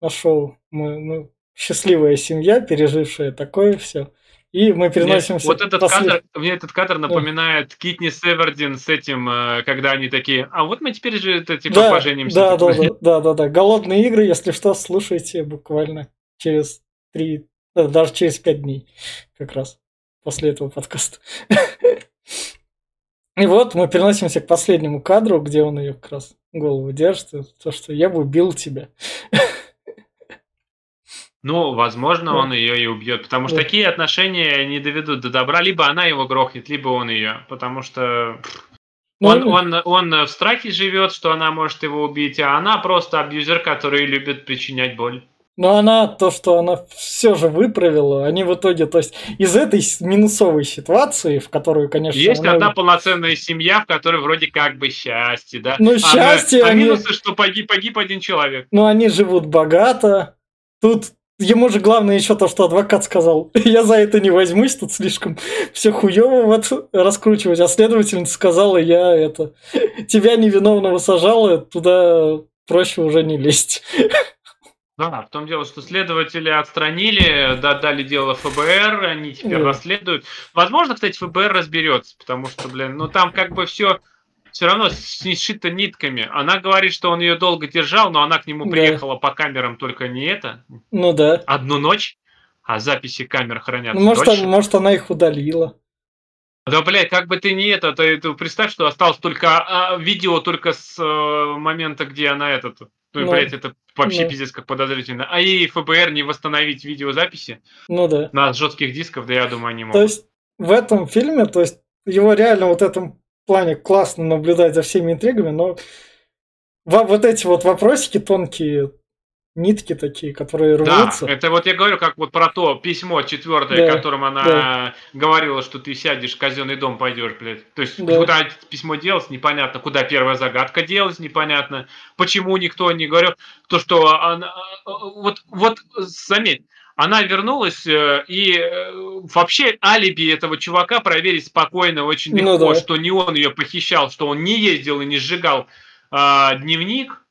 на шоу. Мы, мы счастливая семья, пережившая такое все. И мы переносимся... Вот этот послед... кадр, мне этот кадр напоминает да. Китни Севердин с этим, э, когда они такие, а вот мы теперь же это, типа да, поженимся. Да, да, да, да, да, да. Голодные игры, если что, слушайте буквально через три, даже через пять дней как раз после этого подкаста. И вот мы переносимся к последнему кадру, где он ее как раз голову держит, то, что я бы убил тебя. Ну, возможно, он ее и убьет, потому что такие отношения не доведут до добра. Либо она его грохнет, либо он ее, потому что ну, он, он, он в страхе живет, что она может его убить, а она просто абьюзер, который любит причинять боль. Но она, то, что она все же выправила, они в итоге, то есть из этой минусовой ситуации, в которую, конечно... Есть она... одна полноценная семья, в которой вроде как бы счастье, да? Ну, счастье... А, они... а минусы, что погиб, погиб один человек. Ну, они живут богато. Тут Ему же главное еще то, что адвокат сказал. Я за это не возьмусь, тут слишком все хуево вот раскручивать. А следовательница сказала, я это... Тебя невиновного сажала, туда проще уже не лезть. Да, в том дело, что следователи отстранили, да, дали дело ФБР, они теперь mm. расследуют. Возможно, кстати, ФБР разберется, потому что, блин, ну там как бы все все равно сшито нитками. Она говорит, что он ее долго держал, но она к нему приехала да. по камерам только не это. Ну да. Одну ночь, а записи камер хранят. Ну, может, дольше. может, она их удалила. Да, блядь, как бы ты не это, ты, ты представь, что осталось только а, видео только с а, момента, где она этот ну, ну блядь, это вообще ну. пиздец как подозрительно. А и ФБР не восстановить видеозаписи ну, да. на жестких дисков, да я думаю, они могут. То есть в этом фильме, то есть его реально вот в этом плане классно наблюдать за всеми интригами, но вот эти вот вопросики тонкие, нитки такие, которые рвутся. Да, это вот я говорю, как вот про то письмо четвертое, да, которым она да. говорила, что ты сядешь в казенный дом, пойдешь, блядь. То есть да. куда письмо делать, непонятно, куда первая загадка делать, непонятно, почему никто не говорил, то, что она, вот, вот заметь, она вернулась, э, и э, вообще алиби этого чувака проверить спокойно, очень ну легко, ну, да. что не он ее похищал, что он не ездил и не сжигал а, дневник,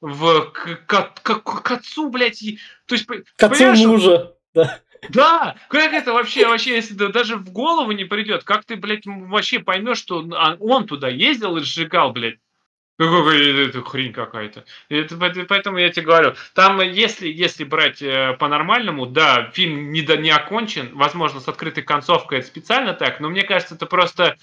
в, к, к, к, к отцу, блядь, то есть, к отцу мужа, да. Да, как это вообще, вообще, если даже в голову не придет, как ты, блядь, вообще поймешь, что а, он туда ездил и сжигал, блядь? Это хрень какая-то. Это, поэтому я тебе говорю, там, если, если брать э, по-нормальному, да, фильм не, до, не окончен, возможно, с открытой концовкой это специально так, но мне кажется, это просто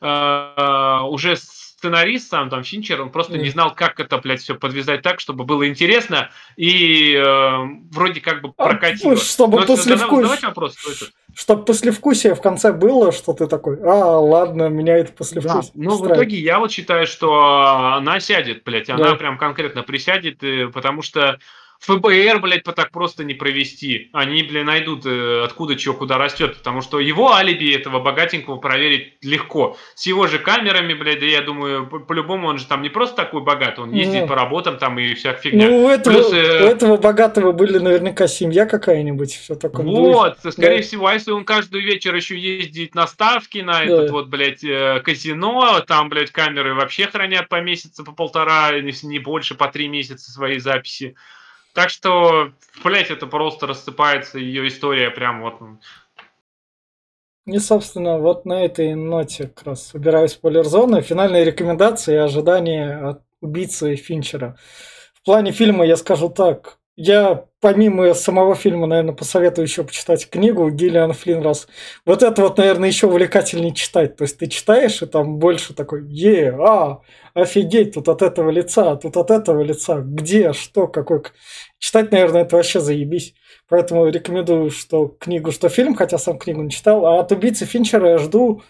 э, уже сценарист сам, там, Финчер, он просто mm. не знал, как это, блядь, все подвязать так, чтобы было интересно и э, вроде как бы прокатило. А, чтобы Но, послевкусие... Задавать вопрос, что это? Чтобы послевкусие в конце было, что ты такой, а, ладно, меня это послевкусие да. Ну, в итоге я вот считаю, что она сядет, блядь, она да. прям конкретно присядет, э, потому что ФБР, блядь, по так просто не провести. Они, блядь, найдут, э, откуда чего, куда растет. Потому что его алиби этого богатенького проверить легко. С его же камерами, блядь, да я думаю, по-любому он же там не просто такой богатый, он ездит ну, по работам там и вся фигня. Ну, у этого, Плюс, э... у этого богатого были наверняка семья какая-нибудь, все такое. Вот, будет. скорее да. всего, а если он каждый вечер еще ездит на ставки, на да. этот вот, блядь, э, казино, там, блядь, камеры вообще хранят по месяцу, по полтора, не больше, по три месяца свои записи. Так что, блять, это просто рассыпается ее история прям вот. И, собственно, вот на этой ноте как раз убираю спойлер-зоны. Финальные рекомендации и ожидания от убийцы Финчера. В плане фильма я скажу так. Я помимо самого фильма, наверное, посоветую еще почитать книгу Гиллиан Флинн раз. Вот это вот, наверное, еще увлекательнее читать. То есть ты читаешь, и там больше такой, е, а, офигеть, тут от этого лица, тут от этого лица, где, что, какой. Читать, наверное, это вообще заебись. Поэтому рекомендую, что книгу, что фильм, хотя сам книгу не читал. А от убийцы Финчера я жду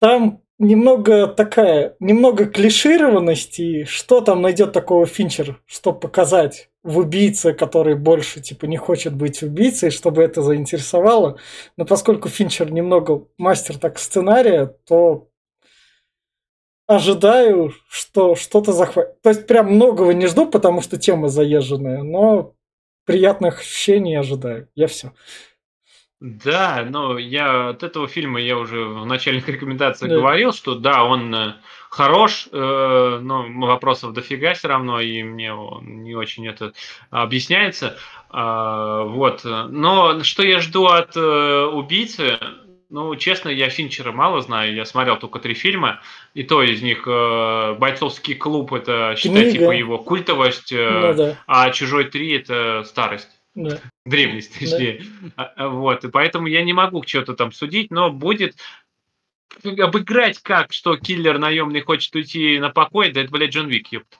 там немного такая, немного клишированности, что там найдет такого Финчер, чтобы показать в убийце, который больше типа не хочет быть убийцей, чтобы это заинтересовало. Но поскольку Финчер немного мастер так сценария, то ожидаю, что что-то захватит. То есть прям многого не жду, потому что тема заезженная, но приятных ощущений ожидаю. Я все. Да, но я от этого фильма я уже в начальных рекомендациях да. говорил, что да, он э, хорош, э, но вопросов дофига все равно, и мне он не очень это объясняется. Э, вот. Но что я жду от э, убийцы? Ну, честно, я Финчера мало знаю, я смотрел только три фильма, и то из них э, «Бойцовский клуб» — это, считай, типа его культовость, э, ну, да. а «Чужой три» — это старость. Да. Древность, точнее. Да. А, вот, и поэтому я не могу что-то там судить, но будет обыграть как, что киллер наемный хочет уйти на покой, да это, блядь, Джон Вик, ёпт.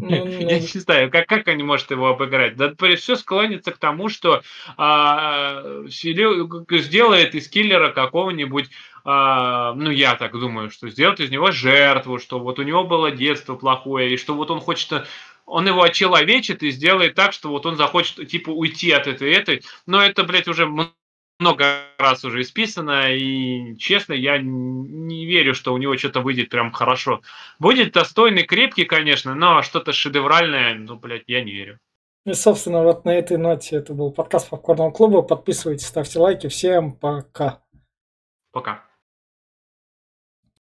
Ну, я не знаю, как, как они могут его обыграть. Да, все склонится к тому, что а, сделает из киллера какого-нибудь, а, ну я так думаю, что сделает из него жертву, что вот у него было детство плохое, и что вот он хочет он его очеловечит и сделает так, что вот он захочет, типа, уйти от этой этой. Но это, блядь, уже много раз уже исписано, и, честно, я не верю, что у него что-то выйдет прям хорошо. Будет достойный, крепкий, конечно, но что-то шедевральное, ну, блядь, я не верю. И, собственно, вот на этой ноте это был подкаст Попкорного клуба. Подписывайтесь, ставьте лайки. Всем пока. Пока.